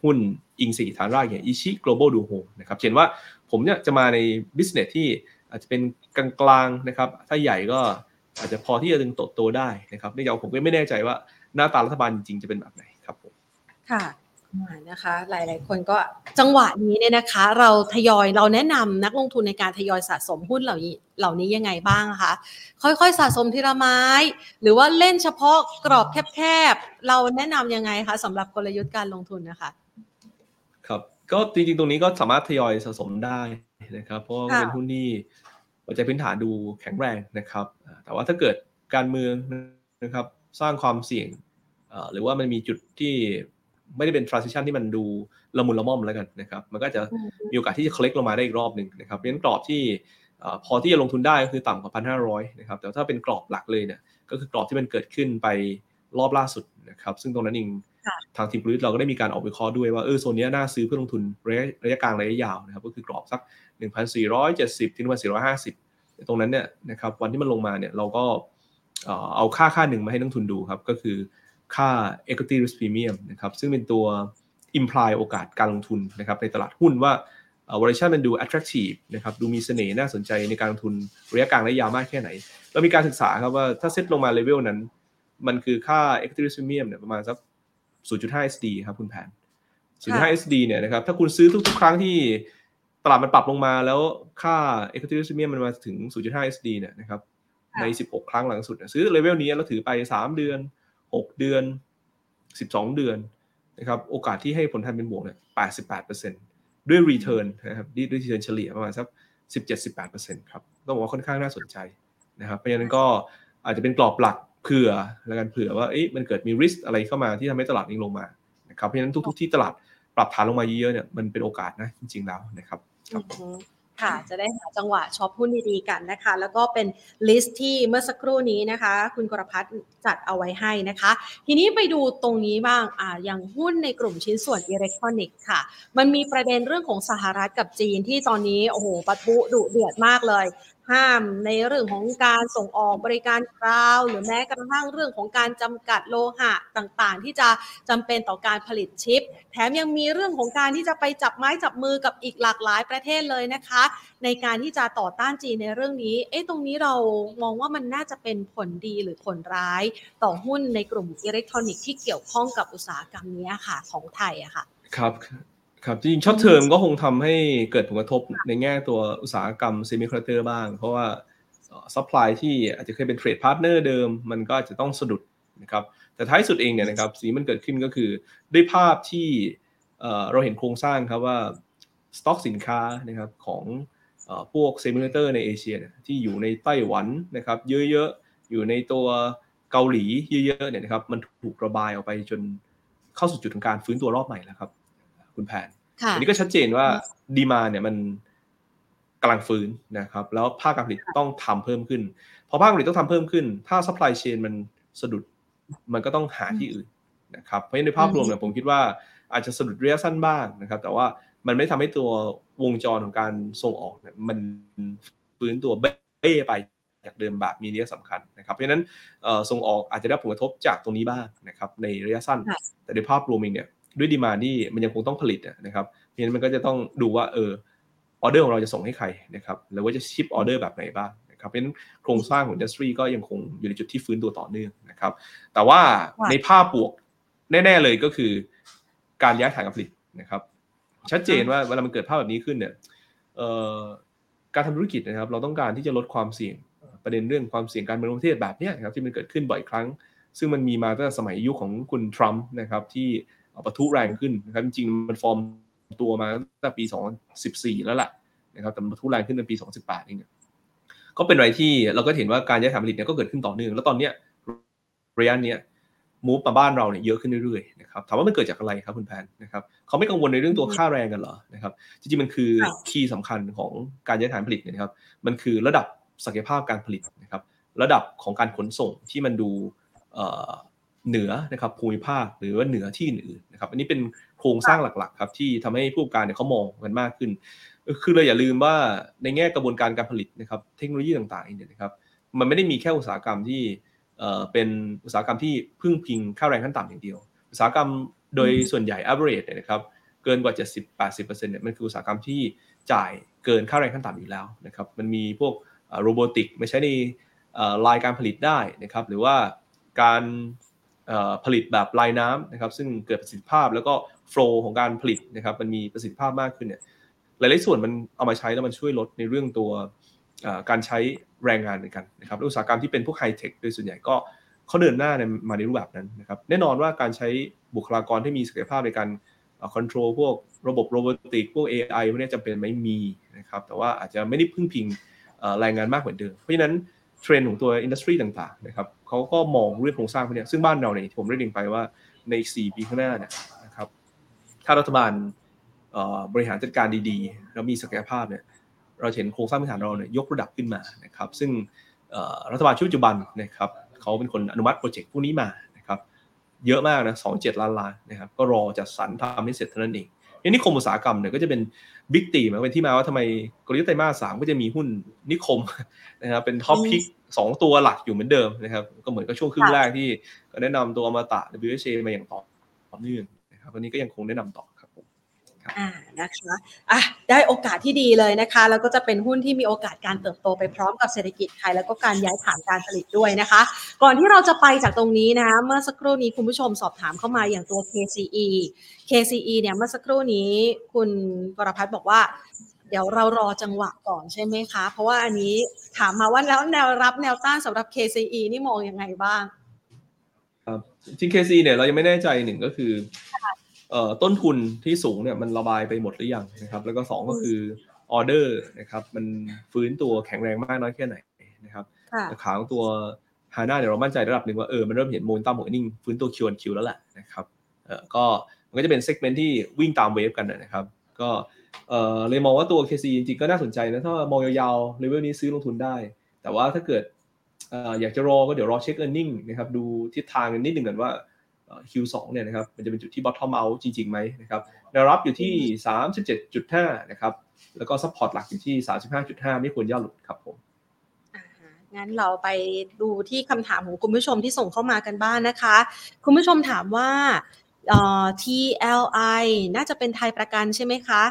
หุ้นอิงสีฐานรากอย่างอิชิ global do home นะครับเช่นว่าผมเนี่ยจะมาใน business ที่อาจจะเป็นกลางๆนะครับถ้าใหญ่ก็อาจจะพอที่จะดึงโตโตได้นะครับนี่เราผมก็ไม่แน่ใจว่าหน้าตารัฐบาลจริงจะเป็นแบบไหนครับผมค่ะ นะคะหลาย ๆ คนก็จังหวะนี้เนี่ยนะคะ เราทยอยเราแนะนำนักลงทุนในการทยอยสะสมหุ้นเหล่านี้เหล่านี้ยังไงบ้างคะ ค่อยๆสะสมทีละไม้ หรือว่าเล่นเฉพาะกรอบแคบๆเราแนะนํำยังไงคะสำหรับกลยุทธ์การลงทุนนะคะ ครับก็จริง ๆ ตรงนี้ก็สามารถทยอยสะสมได้นะครับ เพราะเป็นหุ้นที่ปัจจัยพื้นฐานดูแข็งแรงนะครับ แต่ว่าถ้าเกิดการเมืองนะครับสร้างความเสี่ยงหรือว่ามันมีจุดที่ ไม่ได้เป็น transition ที่มันดูละมุนละม่อมแล้วกันนะครับมันก็จะมีโอกาสที่จะเคล็กลงมาได้อีกรอบหนึ่งนะครับเพราะฉะนั้นกรอบที่พอที่จะลงทุนได้ก็คือต่ำกว่าพันห้าร้อยนะครับแต่ถ้าเป็นกรอบหลักเลยเนี่ยก็คือกรอบที่มันเกิดขึ้นไปรอบล่าสุดนะครับซึ่งตรงนั้นเองทางทีมบริษัทเราก็ได้มีการออกวิเคราะห์ด้วยว่าเออโซนนี้น่าซื้อเพื่อลงทุนระยะระยะกลางระยะยาวนะครับก็คือกรอบสัก 1,470ถึง1,450 ตรงนั้นเนี่ยนะครับวันที่มันลงมาเนี่ยเราก็เอาค่าค่าหนึ่งมาให้นักทุนดูครับก็คือ ค่า equity risk premium นะครับซึ่งเป็นตัว imply โอกาสการลงทุนนะครับในตลาดหุ้นว่า valuation มันดู attractive นะครับดูมีเสน่ห์น่าสนใจในการลงทุนระยะกลางและยาวมากแค่ไหน เรามีการศึกษาครับว่าถ้าเซ็ตลงมา level นั้น มันคือค่า equity risk premium เนี่ยประมาณสัก 0.5 SD ครับคุณแผน 0.5 SD เนี่ยนะครับถ้าคุณซื้อทุก ๆ ครั้งที่ตลาดมันปรับลงมาแล้วค่า equity risk premium มันมาถึง 0.5 SD เนี่ยนะครับใน 16 ครั้งหลังสุด ซื้อเลเวลนี้แล้วถือไป 3 เดือน 6 เดือน 12 เดือนนะครับโอกาสที่ให้ผลตอบแทนเป็นบวกเนี่ย88%ด้วย return นะครับด้วย return เฉลี่ยประมาณสัก17-18%ครับต้องบอกว่าค่อนข้างน่าสนใจนะครับเพราะฉะนั้นก็อาจจะเป็นกรอบหลักเผื่อแล้วกันเผื่อว่าเอ๊ะมันเกิดมี risk อะไรเข้ามาที่ทำให้ตลาดนี้ลงมานะครับเพราะฉะนั้นทุก ๆ ที่ตลาดปรับฐานลงมาเยอะๆเนี่ยมันเป็นโอกาสนะจริง ๆแล้วนะครับ ค่ะ จะได้หาจังหวะช็อปหุ้นดีๆกันนะคะ แล้วก็เป็น list ที่เมื่อสักครู่นี้นะคะ คุณกรพัฒน์จัดเอาไว้ให้นะคะ ทีนี้ไปดูตรงนี้บ้างอ่าอย่างหุ้นในกลุ่มชิ้นส่วนอิเล็กทรอนิกส์ค่ะ มันมีประเด็นเรื่องของสหรัฐกับจีนที่ตอนนี้โอ้โหปัทุดุเดือดมากเลย ห้ามในเรื่องของการส่งออกบริการคลาว หรือแม้กระทั่งเรื่องของการจำกัดโลหะต่างๆ ที่จะจำเป็นต่อการผลิตชิป แถมยังมีเรื่องของการที่จะไปจับไม้จับมือกับอีกหลากหลายประเทศเลยนะคะ ในการที่จะต่อต้านจีนในเรื่องนี้ เอ๊ะตรงนี้เรามองว่ามันน่าจะเป็นผลดีหรือผลร้าย ต่อหุ้นในกลุ่มอิเล็กทรอนิกส์ที่เกี่ยวข้องกับอุตสาหกรรมนี้ค่ะของไทยอะค่ะ ครับ ครับจริง short term ก็คงทำให้เกิดผลกระทบในแง่ตัวอุตสาหกรรมเซมิคอนดักเตอร์บ้าง เพราะว่า supply ที่อาจจะเคยเป็น trade partner เดิม มันก็อาจจะต้องสะดุดนะครับแต่ท้ายสุดเองเนี่ยนะครับสิ่งที่มันเกิดขึ้นก็คือด้วยภาพที่เราเห็นโครงสร้างครับว่าสต็อกสินค้านะครับของพวกเซมิคอนดักเตอร์ในเอเชียที่อยู่ในไต้หวันนะครับเยอะๆ อยู่ในตัวเกาหลีเยอะๆเนี่ยนะครับมันถูกระบายออกไปจนเข้าสู่จุดของการฟื้นตัวรอบใหม่แล้วครับ คุณแพนอันนี้ก็ชัดเจนว่า demand เนี่ยมันกำลังฟื้นนะครับ แล้วภาคการผลิตต้องทำเพิ่มขึ้น พอภาคการผลิตต้องทำเพิ่มขึ้น ถ้า supply chain มันสะดุดมันก็ต้องหาที่อื่นนะครับเพราะฉะนั้นในภาพรวมเนี่ยผมคิดว่าอาจจะสะดุดระยะสั้นบ้างนะครับ แต่ว่ามันไม่ทำให้ตัววงจรของการส่งออกเนี่ยมันฟื้นตัวเบ้ไปจากเดิมแบบมีนัยสำคัญนะครับ เพราะฉะนั้นส่งออกอาจจะได้ผลกระทบจากตรงนี้บ้างนะครับในระยะสั้น แต่ในภาพรวมเองเนี่ย ด้วยดีมานี่มันยังคงต้องผลิตนะครับเพราะฉะนั้นมันก็จะต้องดูว่าเออออเดอร์ของเราจะส่งให้ใครนะครับหรือว่าจะชิปออเดอร์แบบไหนบ้างนะครับเพราะฉะนั้นโครงสร้างของอินดัสทรีก็ยังคงอยู่ในจุดที่ฟื้นตัวต่อเนื่องนะครับ แต่ว่าในภาพบวกแน่ ๆเลยก็คือ การย้ายฐานการผลิตนะครับ ชัดเจนว่าเวลามันเกิดภาพแบบนี้ขึ้นเนี่ยการทำธุรกิจนะครับ เราต้องการที่จะลดความเสี่ยงประเด็นเรื่องความเสี่ยงการเมืองประเทศแบบนี้นะครับที่มันเกิดขึ้นบ่อยครั้ง ซึ่งมันมีมาตั้งแต่สมัยยุคของคุณทรัมป์นะครับที่ ปะทุแรงขึ้นนะครับจริงๆมันฟอร์มตัวมาตั้งแต่ปี 2014 แล้วล่ะนะครับแต่ปะทุแรงขึ้นในปี 2018เองก็เป็นอะไรที่เราก็เห็นว่าการย้ายฐานผลิตเนี่ยก็เกิดขึ้นต่อเนื่องแล้วตอนเนี้ยระยะเนี้ยมูฟมาบ้านเราเนี่ยเยอะขึ้นเรื่อยๆนะครับถามว่ามันเกิดจากอะไรครับคุณแพนนะครับเขาไม่กังวลในเรื่องตัวค่าแรงกันเหรอนะครับจริงๆมันคือคีย์สำคัญของการย้ายฐานผลิตนะครับมันคือระดับศักยภาพการผลิตนะครับระดับของการขนส่งที่มันดู เหนือนะครับภูมิภาคหรือว่าเหนือที่อื่นนะครับ อันนี้เป็นโครงสร้างหลักๆ ครับที่ทำให้ผู้ประกอบการเนี่ยเขามองกันมากขึ้น คือเราอย่าลืมว่าในแง่กระบวนการการผลิตนะครับ เทคโนโลยีต่างๆเนี่ยนะครับ มันไม่ได้มีแค่อุตสาหกรรมที่เป็นอุตสาหกรรมที่พึ่งพิงค่าแรงขั้นต่ำอย่างเดียว อุตสาหกรรมโดยส่วนใหญ่ average เนี่ยนะครับเกินกว่า 70-80%เนี่ยมันคืออุตสาหกรรมที่จ่ายเกินค่าแรงขั้นต่ำอยู่แล้วนะครับ มันมีพวกโรบอติกมาใช้ในลายการผลิตได้นะครับ หรือว่าการ ผลิตแบบลายน้ำนะครับซึ่งเกิดประสิทธิภาพแล้วก็โฟล์ของการผลิตนะครับมันมีประสิทธิภาพมากขึ้นเนี่ยหลายๆส่วนมันเอามาใช้แล้วมันช่วยลดในเรื่องตัวการใช้แรงงานเหมือนกันนะครับอุตสาหกรรมที่เป็นพวกไฮเทคโดยส่วนใหญ่ก็เขาเดินหน้าในมาในรูปแบบนั้นนะครับแน่นอนว่าการใช้บุคลากรที่มีศักยภาพในการ control พวกระบบ robotic พวก AI พวกนี้จำเป็นไม่มีนะครับแต่ว่าอาจจะไม่ได้พึ่งพิงแรงงานมากเหมือนเดิม เพราะฉะนั้นเทรนด์ของตัว industry ต่างๆนะครับ เขาก็มองเรื่องโครงสร้างพวกนี้ซึ่งบ้านเราเนี่ยผมได้เรียนไปว่าใน 4 ปีข้างหน้าเนี่ยนะครับ ถ้ารัฐบาลบริหารจัดการดีๆ แล้วมีศักยภาพเนี่ยเราเห็นโครงสร้างพื้นฐานเราเนี่ยยกระดับขึ้นมานะครับ ซึ่งรัฐบาลชุดปัจจุบันนะครับเขาเป็นคนอนุมัติโปรเจกต์พวกนี้มานะครับ เยอะมากนะสองเจ็ดล้านล้านนะครับ ก็รอจัดสรรทำให้เสร็จเท่านั้นเอง นิคมอุตสาหกรรมเนี่ยก็จะเป็น big theme มาเป็นที่มาว่าทำไมกลยุทธ์ไตรมาสสามก็จะมีหุ้นนิคมนะครับเป็น top pick สองตัวหลักอยู่เหมือนเดิมนะครับ ก็เหมือนกับช่วงครึ่งแรกที่ก็แนะนำตัวอมตะ WHA มาอย่างต่อเนื่องนะครับวันนี้ก็ยังคงแนะนำต่อ อ่านะคะอะได้โอกาสที่ดีเลยนะคะ แล้วก็จะเป็นหุ้นที่มีโอกาสการเติบโตไปพร้อมกับเศรษฐกิจไทย แล้วก็การย้ายฐานการผลิตด้วยนะคะ ก่อนที่เราจะไปจากตรงนี้นะคะเมื่อสักครู่นี้คุณผู้ชมสอบถามเข้ามาอย่างตัว KCE KCE เนี่ยเมื่อสักครู่นี้คุณกรพัฒน์บอกว่า เดี๋ยวเรารอจังหวะก่อนใช่ไหมคะ เพราะว่าอันนี้ถามมาว่าแล้วแนวรับแนวต้านสำหรับ KCE นี่มองยังไงบ้างครับจริง KCE เนี่ยเรายังไม่แน่ใจหนึ่งก็คือ ต้นทุนที่สูงเนี่ยมันระบายไปหมดหรือยังนะครับ แล้วก็2ก็คือออเดอร์นะครับมันฟื้นตัวแข็งแรงมากน้อยแค่ไหนนะครับขาของตัว HANA เนี่ยเรามั่นใจระดับหนึ่งว่าเออมันเริ่มเห็นโมนตัมของ earning ฟื้นตัว Q on Q แล้วแหละนะครับเออก็มันก็จะเป็น segment ที่วิ่งตาม wave กันนะครับ ก็เออเลยมองว่าตัว KCE จริงๆก็น่าสนใจนะถ้ามองยาวๆเลเวลนี้ซื้อลงทุนได้ แต่ว่าถ้าเกิดอยากจะรอก็เดี๋ยวรอเช็ค earning นะครับดูทิศทางนิดหนึ่งกันว่า Q2 เนี่ยนะครับมันจะเป็นจุดที่ bottom out จริงๆไหมนะครับแนวรับอยู่ที่ 37.5 นะครับ แล้วก็ support หลักอยู่ที่ 35.5 ไม่ควรย่อหลุดครับผมงั้นเราไปดูที่คำถามของคุณผู้ชมที่ส่งเข้ามากันบ้างนนะคะ คุณผู้ชมถามว่า TLI น่าจะเป็นไทยประกันใช่ไหมคะ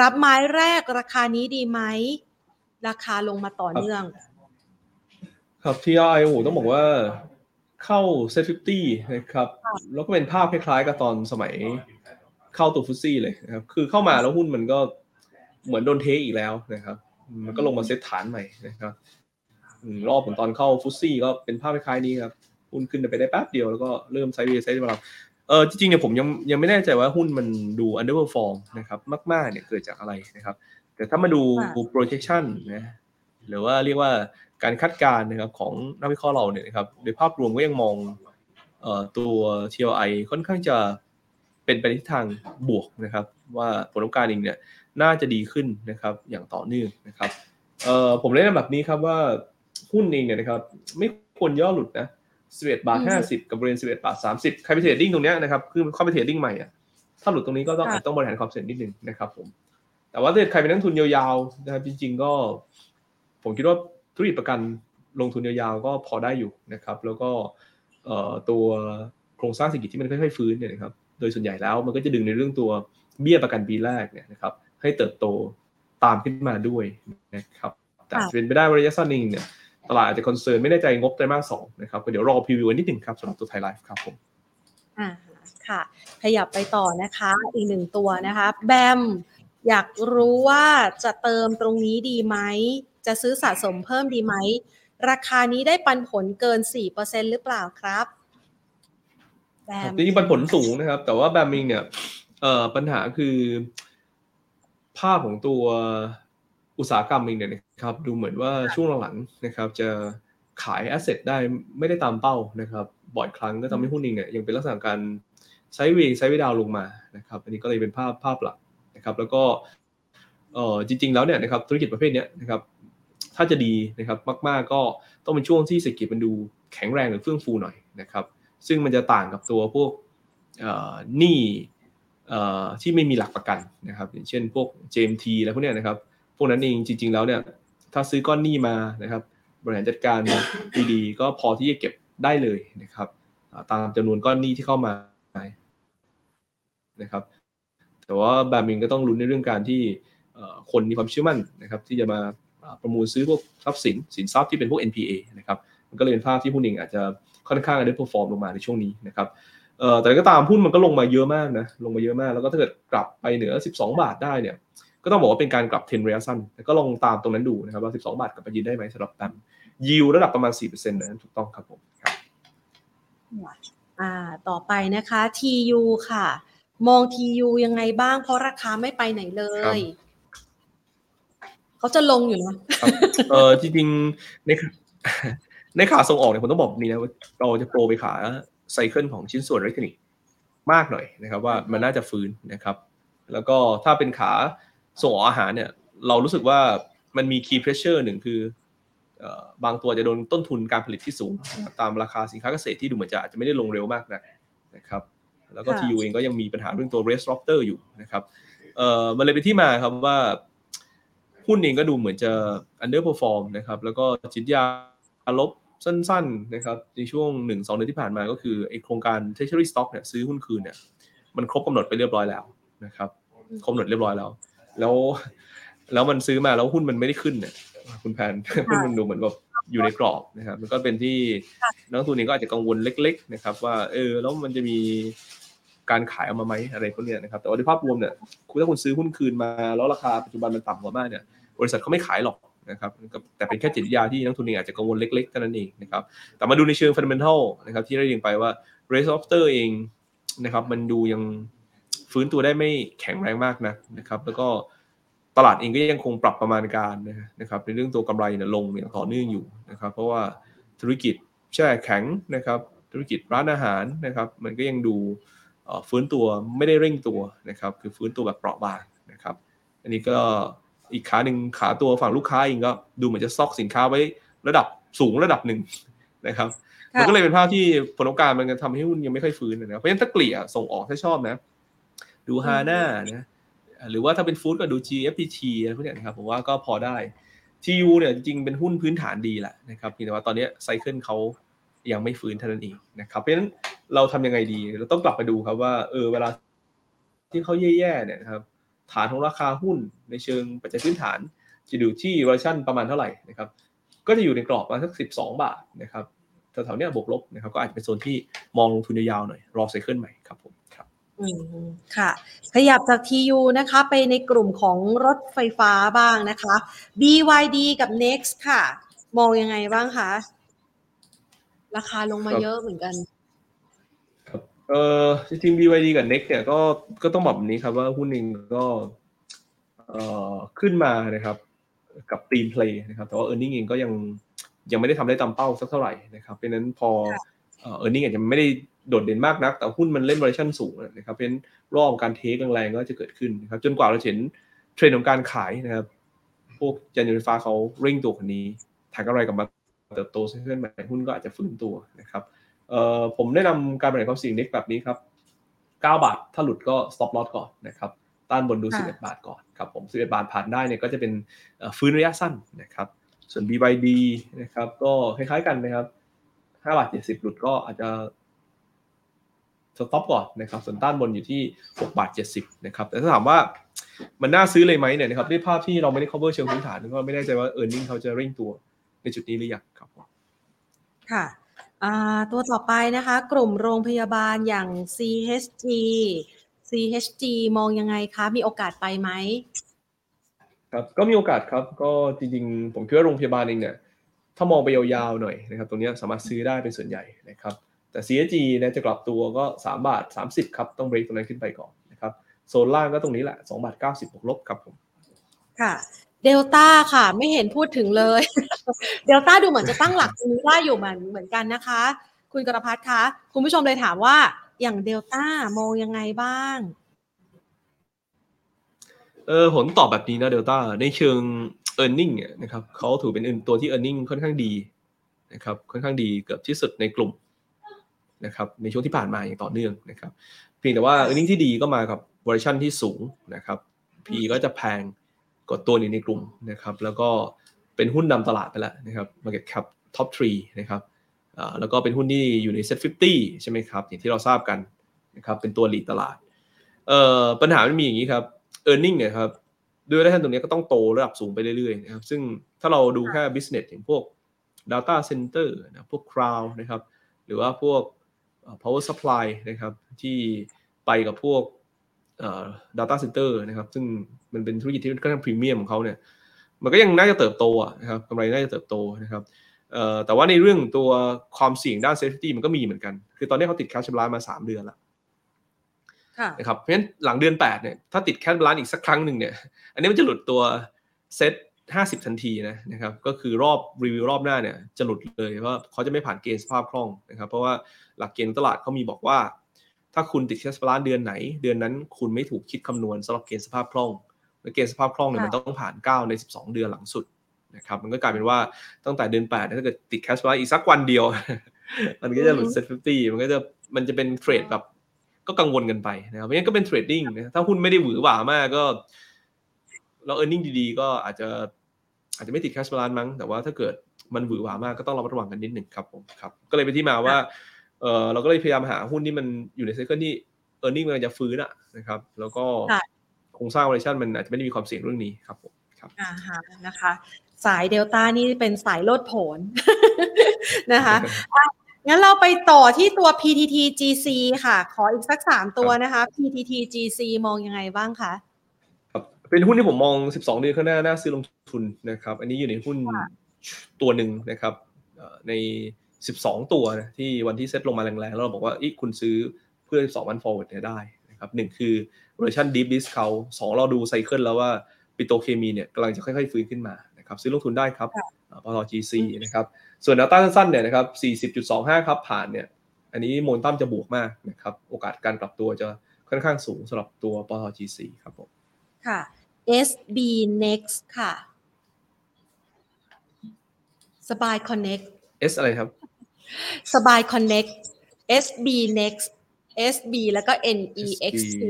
รับไม้แรกราคานี้ดีไหม ราคาลงมาต่อเนื่อง ครับ TLI โอ้ต้องบอกว่า เข้าSET fifty นะครับแล้วก็เป็นภาพคล้ายๆกับตอนสมัยเข้าตัว FTSE เลยนะครับ คือเข้ามาแล้วหุ้นมันก็เหมือนโดนเทอีกแล้วนะครับ มันก็ลงมาเซตฐานใหม่นะครับรอบผมตอนเข้า FTSE ก็เป็นภาพคล้ายๆนี้ครับหุ้นขึ้นไปได้แป๊บเดียวแล้วก็เริ่ม sideway side มาเออจริงๆเนี่ยผมยังยังไม่แน่ใจว่าหุ้นมันดู underperform นะครับ มากๆเนี่ยเกิดจากอะไรนะครับ แต่ถ้ามาดู projection นะ หรือว่าเรียกว่าการคาดการณ์นะครับของนักวิเคราะห์เราเนี่ยนะครับโดยภาพรวมก็ยังมองตัว TLI ค่อนข้างจะเป็นไปในทิศทางบวกนะครับ ว่าผลประกอบการเองเนี่ยน่าจะดีขึ้นนะครับอย่างต่อเนื่องนะครับผมเรียนแบบนี้ครับว่าหุ้นเองเนี่ยนะครับไม่ควรย่อหลุดนะ11บาท50 กับบริเวณ11บาท30ใครไป trading ตรงเนี้ยนะครับคือเข้าไป trading ใหม่อะถ้าหลุดตรงนี้ก็ต้องอาจต้องบริหารความเสี่ยงนิดนึงนะครับผมแต่ว่าถ้าใครเป็นนักลงทุนยาวๆนะครับจริง ๆ ก็ ผมคิดว่าธุรกิจประกันลงทุนยาวๆก็พอได้อยู่นะครับ แล้วก็ตัวโครงสร้างเศรษฐกิจที่มันค่อยๆฟื้นเนี่ยนะครับ โดยส่วนใหญ่แล้วมันก็จะดึงในเรื่องตัวเบี้ยประกันปีแรกเนี่ยนะครับ ให้เติบโตตามขึ้นมาด้วยนะครับ แต่เป็นไปได้ระยะสั้นนี้เนี่ยตลาดอาจจะ concern ไม่แน่ใจงบไตรมาสสองนะครับเดี๋ยวรอ preview นิดหนึ่งครับสำหรับตัวไทยไลฟ์ครับผมอ่าค่ะ ขยับไปต่อนะคะ อีกหนึ่งตัวนะคะ แบม อยากรู้ว่าจะเติมตรงนี้ดีไหม จะซื้อสะสมเพิ่มดีไหม ราคานี้ได้ปันผลเกิน 4%หรือเปล่าครับแบมจริงๆปันผลสูงนะครับ แต่ว่าแบมมิงเนี่ยเอ่อปัญหาคือ ภาพของตัวอุตสาหกรรมเองเนี่ยนะครับ ดูเหมือนว่าช่วงหลังๆนะครับ จะขายแอสเซทได้ไม่ได้ตามเป้านะครับ บ่อยครั้งก็ทำให้หุ้นเองเนี่ยยังเป็นลักษณะการไซด์เวย์ไซด์เวย์ดาวลงมานะครับ อันนี้ก็เลยเป็นภาพภาพหลักนะครับ แล้วก็เออจริง ๆ แล้วเนี่ยนะครับธุรกิจประเภทนี้นะครับ ถ้าจะดีนะครับมาก ๆ ก็ต้องเป็นช่วงที่เศรษฐกิจมันดูแข็งแรงหรือเฟื่องฟูหน่อยนะครับ ซึ่งมันจะต่างกับตัวพวกหนี้ที่ไม่มีหลักประกันนะครับอย่างเช่นพวก JMT อะไรพวกนี้นะครับพวกนั้นเองจริง ๆ แล้วเนี่ยถ้าซื้อก้อนหนี้มานะครับ บริหารจัดการดีๆก็พอที่จะเก็บได้เลยนะครับตามจำนวนก้อนหนี้ที่เข้ามานะครับ แต่ว่าแบบมิงก็ต้องลุ้นในเรื่องการที่คนมีความเชื่อมั่นนะครับ ที่จะมา ประมูลซื้อพวกทรัพย์สินสินทรัพย์ที่เป็นพวก NPA นะครับมันก็เลยเป็นภาพที่หุ้นเองอาจจะค่อนข้าง underperform ลงมาในช่วงนี้นะครับแต่ก็ตามหุ้นมันก็ลงมาเยอะมากนะลงมาเยอะมาก แล้วก็ถ้าเกิดกลับไปเหนือ 12 บาทได้เนี่ยก็ต้องบอกว่าเป็นการกลับเทนระยะสั้นก็ลองตามตรงนั้นดูนะครับว่า 12 บาทกลับไปยืนได้ไหมสำหรับแบมยิวระดับประมาณ 4%นะถูกต้องครับผมครับอ่าต่อไปนะคะ TU ค่ะ มองทียูยังไงบ้างเพราะราคาไม่ไปไหนเลย เขาจะลงอยู่นะเออจริงๆในในขาส่งออกเนี่ยผมต้องบอกนี้นะว่าเราจะโปรไปขาไซเคิลของชิ้นส่วนอิเล็กทรอนิกส์มากหน่อยนะครับ ว่ามันน่าจะฟื้นนะครับ แล้วก็ถ้าเป็นขาส่งออกอาหารเนี่ย เรารู้สึกว่ามันมี key pressure หนึ่งคือบางตัวจะโดนต้นทุนการผลิตที่สูง ตามราคาสินค้าเกษตรที่ดูเหมือนจะอาจจะไม่ได้ลงเร็วมากนะนะครับ แล้วก็ TU เองก็ยังมีปัญหาเรื่องตัว r e s t r o p t e r อยู่นะครับเอ่อมันเลยเป็นที่มาครับว่า หุ้นเองก็ดูเหมือนจะ underperform นะครับแล้วก็จิตวิทยาลบสั้นๆนะครับในช่วง 1-2 เดือนที่ผ่านมาก็คือไอโครงการ treasury stock เนี่ยซื้อหุ้นคืนเนี่ยมันครบกำหนดไปเรียบร้อยแล้วนะครับครบกำหนดเรียบร้อยแล้ว แล้วแล้วมันซื้อมาแล้วหุ้นมันไม่ได้ขึ้นเนี่ยคุณแพนหุ้นมันดูเหมือนแบบอยู่ในกรอบนะครับมันก็เป็นที่นักทุนเองก็อาจจะกังวลเล็ก ๆ นะครับ ว่าเออแล้วมันจะมี การขายออกมาไหมอะไรพวกนี้นะครับแต่ว่าในภาพรวมเนี่ยคุณถ้าคุณซื้อหุ้นคืนมาแล้วราคาปัจจุบันมันต่ำกว่ามากเนี่ยบริษัทเขาไม่ขายหรอกนะครับแต่เป็นแค่จิตวิทยาที่นักลงทุนเองอาจจะกังวลเล็กๆเท่านั้นเองนะครับแต่มาดูในเชิง fundamental นะครับที่ได้ยิงไปว่า Red Lobster เองนะครับมันดูยังฟื้นตัวได้ไม่แข็งแรงมากนะนะครับแล้วก็ตลาดเองก็ยังคงปรับประมาณการนะครับในเรื่องตัวกำไรเนี่ยลงอย่างต่อเนื่องอยู่นะครับเพราะว่าธุรกิจแช่แข็งนะครับธุรกิจร้านอาหารนะครับมันก็ยังดู ฟื้นตัวไม่ได้เร่งตัวนะครับคือฟื้นตัวแบบเปราะบางนะครับ อันนี้ก็อีกขาหนึ่งขาตัวฝั่งลูกค้าเองก็ดูเหมือนจะซอกสินค้าไว้ระดับสูงระดับหนึ่งนะครับมันก็เลยเป็นภาพที่ผลโอกาสมันทำให้หุ้นยังไม่ค่อยฟื้นนะครับเพราะฉะนั้นถ้าเกลี่ยส่งออกถ้าชอบนะ ดูฮาน่านะหรือว่าถ้าเป็นฟู้ดก็ดู GFPT อะไรพวกนี้นะครับผมว่าก็พอได้ TU เนี่ยจริงเป็นหุ้นพื้นฐานดีแหละนะครับแต่ว่าตอนนี้ไซเคิลเขา ยังไม่ฟื้นเท่านั้นเองนะครับ เพราะฉะนั้นเราทำยังไงดี เราต้องกลับไปดูครับว่า เออเวลาที่เขาแย่ๆเนี่ยครับ ฐานของราคาหุ้นในเชิงปัจจัยพื้นฐานจะอยู่ที่วอร์ชันประมาณเท่าไหร่นะครับ ก็จะอยู่ในกรอบประมาณสักสิบสองบาทนะครับแถวๆนี้บวกลบนะครับ ก็อาจจะเป็นโซนที่มองลงทุนยาวๆหน่อย รอไซเคิลใหม่ครับผมครับอืมค่ะ ขยับจาก TU นะคะ ไปในกลุ่มของรถไฟฟ้าบ้างนะคะ BYD กับ Next ค่ะ มองยังไงบ้างคะ ราคาลงมาเยอะเหมือนกัน ครับ เอ่อจริง BYD กับ Next เนี่ยก็ก็ต้องบอกแบบนี้ครับว่าหุ้นเองก็เอ่อขึ้นมานะครับกับตีมเพลย์นะครับแต่ว่า e a r n i n g เองก็ยังยังไม่ได้ทำได้ตามเป้าสักเท่าไหร่นะครับเพราะนั้นพอเอ่อ e a r n i n g อาจจะไม่ได้โดดเด่นมากนัก แต่หุ้นมันเล่น valuation สูงนะครับเพราะนั้นรอบการเทคแรงๆก็จะเกิดขึ้นนะครับจนกว่าเราเห็นเทรนด์ของการขายนะครับ พวกยานยนต์ไฟฟ้าเขาเร่งตัวคนนี้ถ่ายกำไรกลับมา เติบโตเส้นใหม่หุ้นก็อาจจะฟื้นตัวนะครับเอ่อผมแนะนำการบริหารความเสี่ยงเน็กแบบนี้ครับ 9 บาท ถ้าหลุดก็ stop loss ก่อนนะครับต้านบนดู 11 บาทก่อนครับผม 11 บาทผ่านได้เนี่ยก็จะเป็นฟื้นระยะสั้นนะครับส่วน BYD นะครับก็คล้ายๆกันนะครับ5บาท70 หลุดก็อาจจะสต็อปก่อนนะครับส่วนต้านบนอยู่ที่6บาท70นะครับแต่ถ้าถามว่ามันน่าซื้อเลยไหมเนี่ยนะครับด้วยภาพที่เราไม่ได้ cover เชิงพื้นฐานก็ไม่แน่ใจว่า e a r n i n g เขาจะเร่งตัว ในจุดนี้หรือยังครับค่ะตัวต่อไปนะคะ กลุ่มโรงพยาบาลอย่าง CHG CHG มองยังไงคะ มีโอกาสไปไหมครับก็มีโอกาสครับก็จริงๆ ผมคิดว่าโรงพยาบาลเองเนี่ยถ้ามองไปยาวๆหน่อยนะครับตรงนี้สามารถซื้อได้เป็นส่วนใหญ่นะครับแต่ CHG เนี่ยจะกลับตัวก็ 3 บาท 30 ครับต้องเบรกตรงนั้นขึ้นไปก่อนนะครับโซนล่างก็ตรงนี้แหละ 2 บาท 90บวกลบครับผมค่ะ เดลต้าค่ะ ไม่เห็นพูดถึงเลย เดลต้าดูเหมือนจะตั้งหลักตรงนี้ได้อยู่เหมือนเหมือนกันนะคะ คุณกรพัฒน์คะ คุณผู้ชมเลยถามว่าอย่างเดลต้ามองยังไงบ้างเออผลตอบแบบนี้นะเดลต้าในเชิง e a r n i n g เนี่ยนะครับเขาถือเป็นตัวที่ e a r n i n g ค่อนข้างดีนะครับค่อนข้างดีเกือบที่สุดในกลุ่มนะครับในช่วงที่ผ่านมาอย่างต่อเนื่องนะครับเพียงแต่ว่า e a r n i n g ที่ดีก็มากับ valuation ที่สูงนะครับ P ก็จะแพง กว่าตัวนี้ในกลุ่มนะครับ แล้วก็เป็นหุ้นนำตลาดไปแล้วนะครับ market cap top 3นะครับแล้วก็เป็นหุ้นที่อยู่ใน set 50 ใช่ไหมครับ อย่างที่เราทราบกันนะครับเป็นตัวหลีดตลาดปัญหามันมีอย่างนี้ครับ e a r n i n g เนี่ยครับด้วยด้านตรงนี้ก็ต้องโตระดับสูงไปเรื่อยๆนะครับซึ่งถ้าเราดูแค่ business อย่างพวก data center นะพวก cloud นะครับ หรือว่าพวก power supply นะครับ ที่ไปกับพวก data center นะครับซึ่งมันเป็นธุรกิจที่ค่อนข้างพรีเมียมของเขาเนี่ยมันก็ยังน่าจะเติบโตนะครับกำไรน่าจะเติบโตนะครับแต่ว่าในเรื่องตัวความเสี่ยงด้าน SET fifty มันก็มีเหมือนกัน คือตอนนี้เขาติด cash balance มา 3 เดือนแล้วนะครับเพราะฉะนั้นหลังเดือน 8เนี่ยถ้าติด cash balance อีกสักครั้งหนึ่งเนี่ยอันนี้มันจะหลุดตัว SET50 ทันทีนะนะครับก็คือรอบรีวิวรอบหน้าเนี่ยจะหลุดเลยเพราะเขาจะไม่ผ่านเกณฑ์สภาพคล่องนะครับเพราะว่าหลักเกณฑ์ตลาดเขามีบอกว่า ถ้าคุณติด cash balance เดือนไหน เดือนนั้นคุณไม่ถูกคิดคำนวณสำหรับเกณฑ์สภาพคล่องและเกณฑ์สภาพคล่องเนี่ยมันต้องผ่าน 9 ใน 12 เดือนหลังสุดนะครับมันก็กลายเป็นว่าตั้งแต่เดือนแปดถ้าเกิดติด cash balance อีกสักวันเดียว มันก็จะหลุด SET fifty มันก็จะมันจะเป็นเทรดแบบก็กังวลกันไปนะครับเพราะงั้นก็เป็น trading นะถ้าหุ้นไม่ได้หวือหวามากก็เรา earning ดีๆ ก็อาจจะอาจจะไม่ติด cash balance มั้ง แต่ว่าถ้าเกิดมันหวือหวามากก็ต้องระมัดระวังกันนิดหนึ่งครับผมครับ ก็เลยเป็นที่มาว่า เออเราก็เลยพยายามหาหุ้นที่มันอยู่ใน cycle ที่ earning มันจะฟื้นอะนะครับ แล้วก็โครงสร้างวอลเลชันมันอาจจะไม่ได้มีความเสี่ยงเรื่องนี้ครับผมครับอ่าฮะนะคะ สายเดลต้านี่เป็นสายโลดโผนนะคะงั้นเราไปต่อที่ตัว PTT GC ค่ะ ขออีกสักสามตัวนะคะ PTT GC มองยังไงบ้างคะครับเป็นหุ้นที่ผมมอง 12 เดือนข้างหน้าน่าซื้อลงทุนนะครับ อันนี้อยู่ในหุ้นตัวหนึ่งนะครับใน 12 ตัวนะที่วันที่เซ็ตลงมาแรงๆ แล้วเราบอกว่าอีคุณซื้อเพื่อ2วัน forward เนี่ยได้นะครับหนึ่งคือ version deep discount สองเราดูไซเคิลแล้วว่าปิโตเคมีเนี่ยกำลังจะค่อยๆ ฟื้นขึ้นมาครับซื้อลงทุนได้ครับปต GC นะครับส่วนแนวต้านสั้นเนี่ยนะครับ40.25 ครับผ่านเนี่ยอันนี้โมนตัมจะบวกมากนะครับโอกาสการปรับตัวจะค่อนข้างสูงสำหรับตัวปต GC ครับผมค่ะ SB Next ค่ะสบาย Connect S อะไรครับ สบาย Connect SB Next SB แล้วก็ NEXT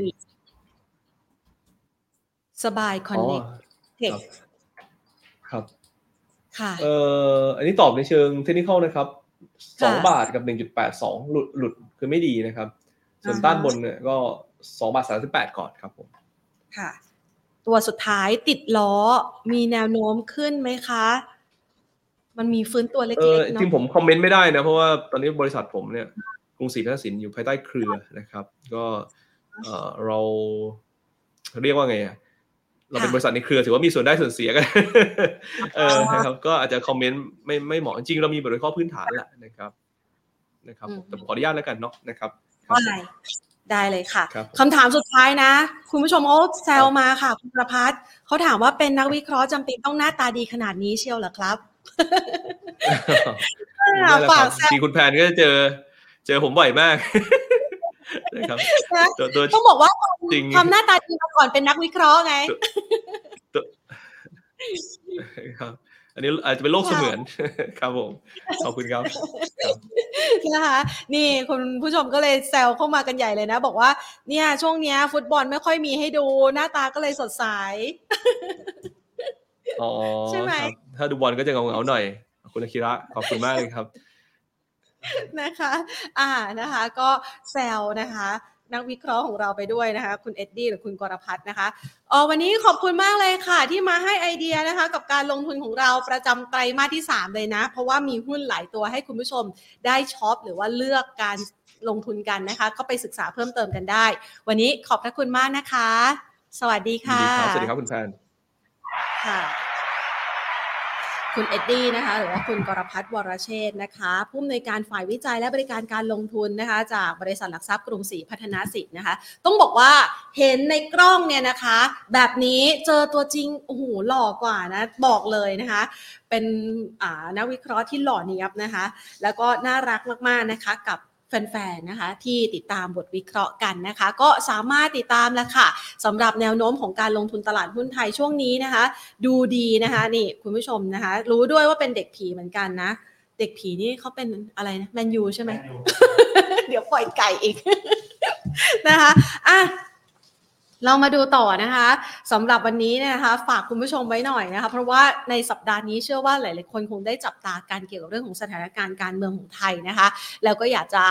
สบาย Connect ครับเอ่ออันนี้ตอบในเชิงเทคนิคนะครับสองบาทกับหนึ่งจุดแปดสองหลุดหลุดคือไม่ดีนะครับ ส่วนต้านบนเนี่ยก็สองบาทสามสิบแปดก่อนครับผมค่ะ ตัวสุดท้ายติดล้อมีแนวโน้มขึ้นไหมคะ มันมีฟื้นตัวเล็กๆเนาะจริงผมคอมเมนต์ไม่ได้นะ เพราะว่าตอนนี้บริษัทผมเนี่ยกรุงศรีพัฒนสินอยู่ภายใต้เครือนะครับ ก็เราเรียกว่าไงอะเราเป็นบริษัทในเครือถือว่ามีส่วนได้ส่วนเสียกันเออนะครับ ก็อาจจะคอมเมนต์ไม่ไม่เหมาะจริงเรามีบทวิเคราะห์พื้นฐานแหละนะครับ นะครับแต่ขออนุญาตแล้วกันเนาะนะครับได้ได้เลยค่ะคำถามสุดท้ายนะ คุณผู้ชมเขาแซวมาค่ะ คุณประพัฒน์เขาถามว่าเป็นนักวิเคราะห์จำเป็นต้องหน้าตาดีขนาดนี้เชียวเหรอครับ ฝากแซวคุณแพนก็จะเจอ เจอผมบ่อยมากนะครับต้องบอกว่าทำหน้าตาดีมาก่อนเป็นนักวิเคราะห์ไงครับอันนี้อาจจะเป็นโลกเสมือนครับผมขอบคุณครับนะคะนี่คุณผู้ชมก็เลยแซวเข้ามากันใหญ่เลยนะ บอกว่าเนี่ยช่วงเนี้ย ฟุตบอลไม่ค่อยมีให้ดูหน้าตาก็เลยสดใสอ๋อใช่ไหม ถ้าดูบอลก็จะเงาๆหน่อย คุณอาคิระขอบคุณมากเลยครับ นะคะ อ่านะคะ ก็แซวนะคะนักวิเคราะห์ของเราไปด้วยนะคะ คุณเอ็ดดี้หรือคุณกรพัฒนะคะอ๋อวันนี้ขอบคุณมากเลยค่ะ ที่มาให้ไอเดียนะคะ กับการลงทุนของเราประจำไตรมาสที่ 3 เลยนะ เพราะว่ามีหุ้นหลายตัวให้คุณผู้ชมได้ช็อปหรือว่าเลือกการลงทุนกันนะคะ ก็ไปศึกษาเพิ่มเติมกันได้ วันนี้ขอบพระคุณมากนะคะ สวัสดีค่ะ สวัสดีครับคุณแฟนค่ะ คุณเอ็ดดี้นะคะหรือว่าคุณกรพัฒน์วรเชษนะคะผู้อำนวยการฝ่ายวิจัยและบริการการลงทุนนะคะ จากบริษัทหลักทรัพย์กรุงศรีพัฒนาสิทธิ์นะคะ ต้องบอกว่าเห็นในกล้องเนี่ยนะคะ แบบนี้เจอตัวจริงโอ้โหหล่อกว่านะบอกเลยนะคะ เป็นนักวิเคราะห์ที่หล่อเนียบนะคะ แล้วก็น่ารักมากๆนะคะกับ แฟนๆ นะคะที่ติดตามบทวิเคราะห์กันนะคะ ก็สามารถติดตามแล้วค่ะสำหรับแนวโน้มของการลงทุนตลาดหุ้นไทยช่วงนี้นะคะ ดูดีนะคะนี่คุณผู้ชมนะคะ รู้ด้วยว่าเป็นเด็กผีเหมือนกันนะ เด็กผีนี่เขาเป็นอะไรนะแมนยูใช่ไหม เดี๋ยวปล่อยไก่อีกนะคะอะ เรามาดูต่อนะคะสำหรับวันนี้นะคะฝากคุณผู้ชมไว้หน่อยนะคะเพราะว่าในสัปดาห์นี้เชื่อว่าหลาย ๆ คนคงได้จับตาการเกี่ยวกับเรื่องของสถานการณ์การเมืองของไทยนะคะแล้วก็อยากจะ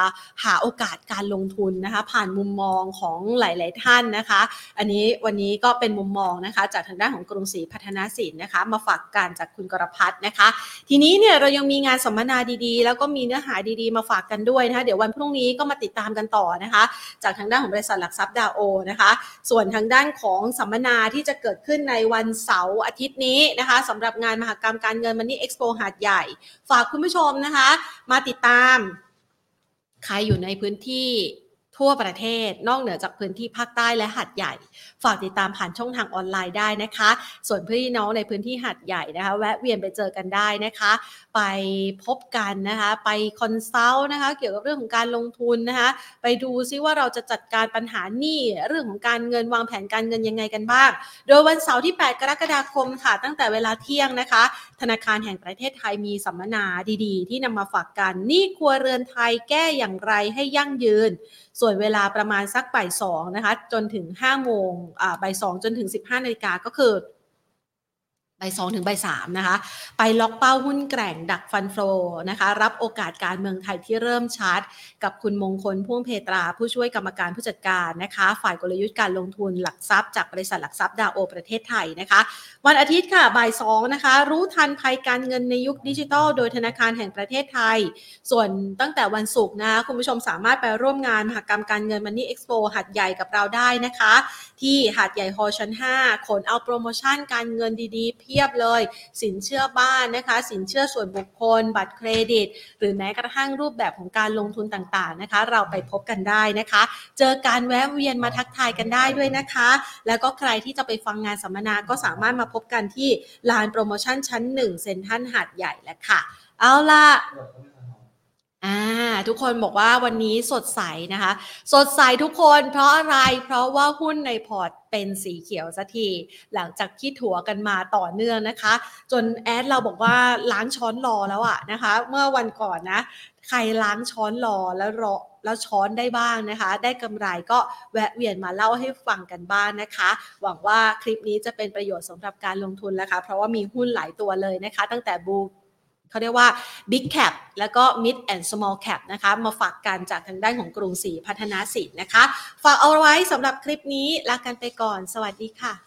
หาโอกาสการลงทุนนะคะผ่านมุมมองของหลาย ๆ ท่านนะคะ อันนี้วันนี้ก็เป็นมุมมองนะคะจากทางด้านของกรุงศรีพัฒนาสินนะคะมาฝากการจากคุณกรพัฒนะคะ ทีนี้เนี่ยเรายังมีงานสัมมนาดี ๆ แล้วก็มีเนื้อหาดี ๆ มาฝากกันด้วยนะคะเดี๋ยววันพรุ่งนี้ก็มาติดตามกันต่อนะคะ จากทางด้านของบริษัทหลักทรัพย์ดาโอนะคะส่วส่วนทางด้านของสัมมนาที่จะเกิดขึ้นในวันเสาร์อาทิตย์นี้นะคะสำหรับงานมหกรรมการเงินมันนี่เอ็กซ์โปหาดใหญ่ ฝากคุณผู้ชมนะคะ มาติดตาม ใครอยู่ในพื้นที่ทั่วประเทศ นอกเหนือจากพื้นที่ภาคใต้และหาดใหญ่ ฝากติดตามผ่านช่องทางออนไลน์ได้นะคะ ส่วนพี่น้องในพื้นที่หาดใหญ่นะคะ แวะเวียนไปเจอกันได้นะคะ ไปพบกันนะคะ ไป consult นะคะ เกี่ยวกับเรื่องของการลงทุนนะคะ ไปดูซิว่าเราจะจัดการปัญหาหนี้เรื่องของการเงินวางแผนการเงินยังไงกันบ้าง โดยวันเสาร์ที่ 8 กรกฎาคมค่ะ ตั้งแต่เวลาเที่ยงนะคะ ธนาคารแห่งประเทศไทยมีสัมมนาดีๆ ที่นำมาฝากกันหนี้ครัวเรือนไทยแก้อย่างไรให้ยั่งยืน ส่วนเวลาประมาณสักบ่ายสองนะคะ จนถึงห้าโมงบ่ายสองจนถึงสิบห้านาฬิกาก็คือ ใบสองถึงใบสามนะคะ ไปล็อกเป้าหุ้นแกร่งดักฟันโฟนะคะ รับโอกาสการเมืองไทยที่เริ่มชัดกับคุณมงคลพ่วงเพตรา ผู้ช่วยกรรมการผู้จัดการนะคะ ฝ่ายกลยุทธ์การลงทุนหลักทรัพย์จากบริษัทหลักทรัพย์ดาโอประเทศไทยนะคะ วันอาทิตย์ค่ะบ่ายสองนะคะ รู้ทันภัยการเงินในยุคดิจิทัล โดยธนาคารแห่งประเทศไทย ส่วนตั้งแต่วันศุกร์นะคุณผู้ชมสามารถไปร่วมงานมหกรรมการเงินมันนี่เอ็กซ์โปหัดใหญ่กับเราได้นะคะ ที่หาดใหญ่ฮอชั้น5ขนเอาโปรโมชั่นการเงินดีๆพียบเลย สินเชื่อบ้านนะคะ สินเชื่อส่วนบุคคล บัตรเครดิต หรือแม้กระทั่งรูปแบบของการลงทุนต่างๆนะคะ เราไปพบกันได้นะคะ เจอการแวะเวียนมาทักทายกันได้ด้วยนะคะ แล้วก็ใครที่จะไปฟังงานสัมมนาก็สามารถมาพบกันที่ลานโปรโมชั่นชั้นหนึ่งเซ็นทรัลหาดใหญ่แล้วค่ะ เอาล่ะ อ่าทุกคนบอกว่าวันนี้สดใสนะคะ สดใสทุกคนเพราะอะไรเพราะว่าหุ้นในพอร์ตเป็นสีเขียวสักที หลังจากที่ถัวกันมาต่อเนื่องนะคะ จนแอดเราบอกว่าล้างช้อนรอแล้วอะนะคะ เมื่อวันก่อนนะ ใครล้างช้อนรอแล้วรอแล้วช้อนได้บ้างนะคะ ได้กำไรก็แวะเวียนมาเล่าให้ฟังกันบ้างนนะคะ หวังว่าคลิปนี้จะเป็นประโยชน์สำหรับการลงทุนนะคะเพราะว่ามีหุ้นหลายตัวเลยนะคะ ตั้งแต่บู เขาเรียกว่า Big Cap แล้วก็ Mid and Small Cap นะคะ มาฝากกันจากทางด้านของกรุงศรีพัฒนาสินนะคะ ฝากเอาไว้สำหรับคลิปนี้ลากันไปก่อน สวัสดีค่ะ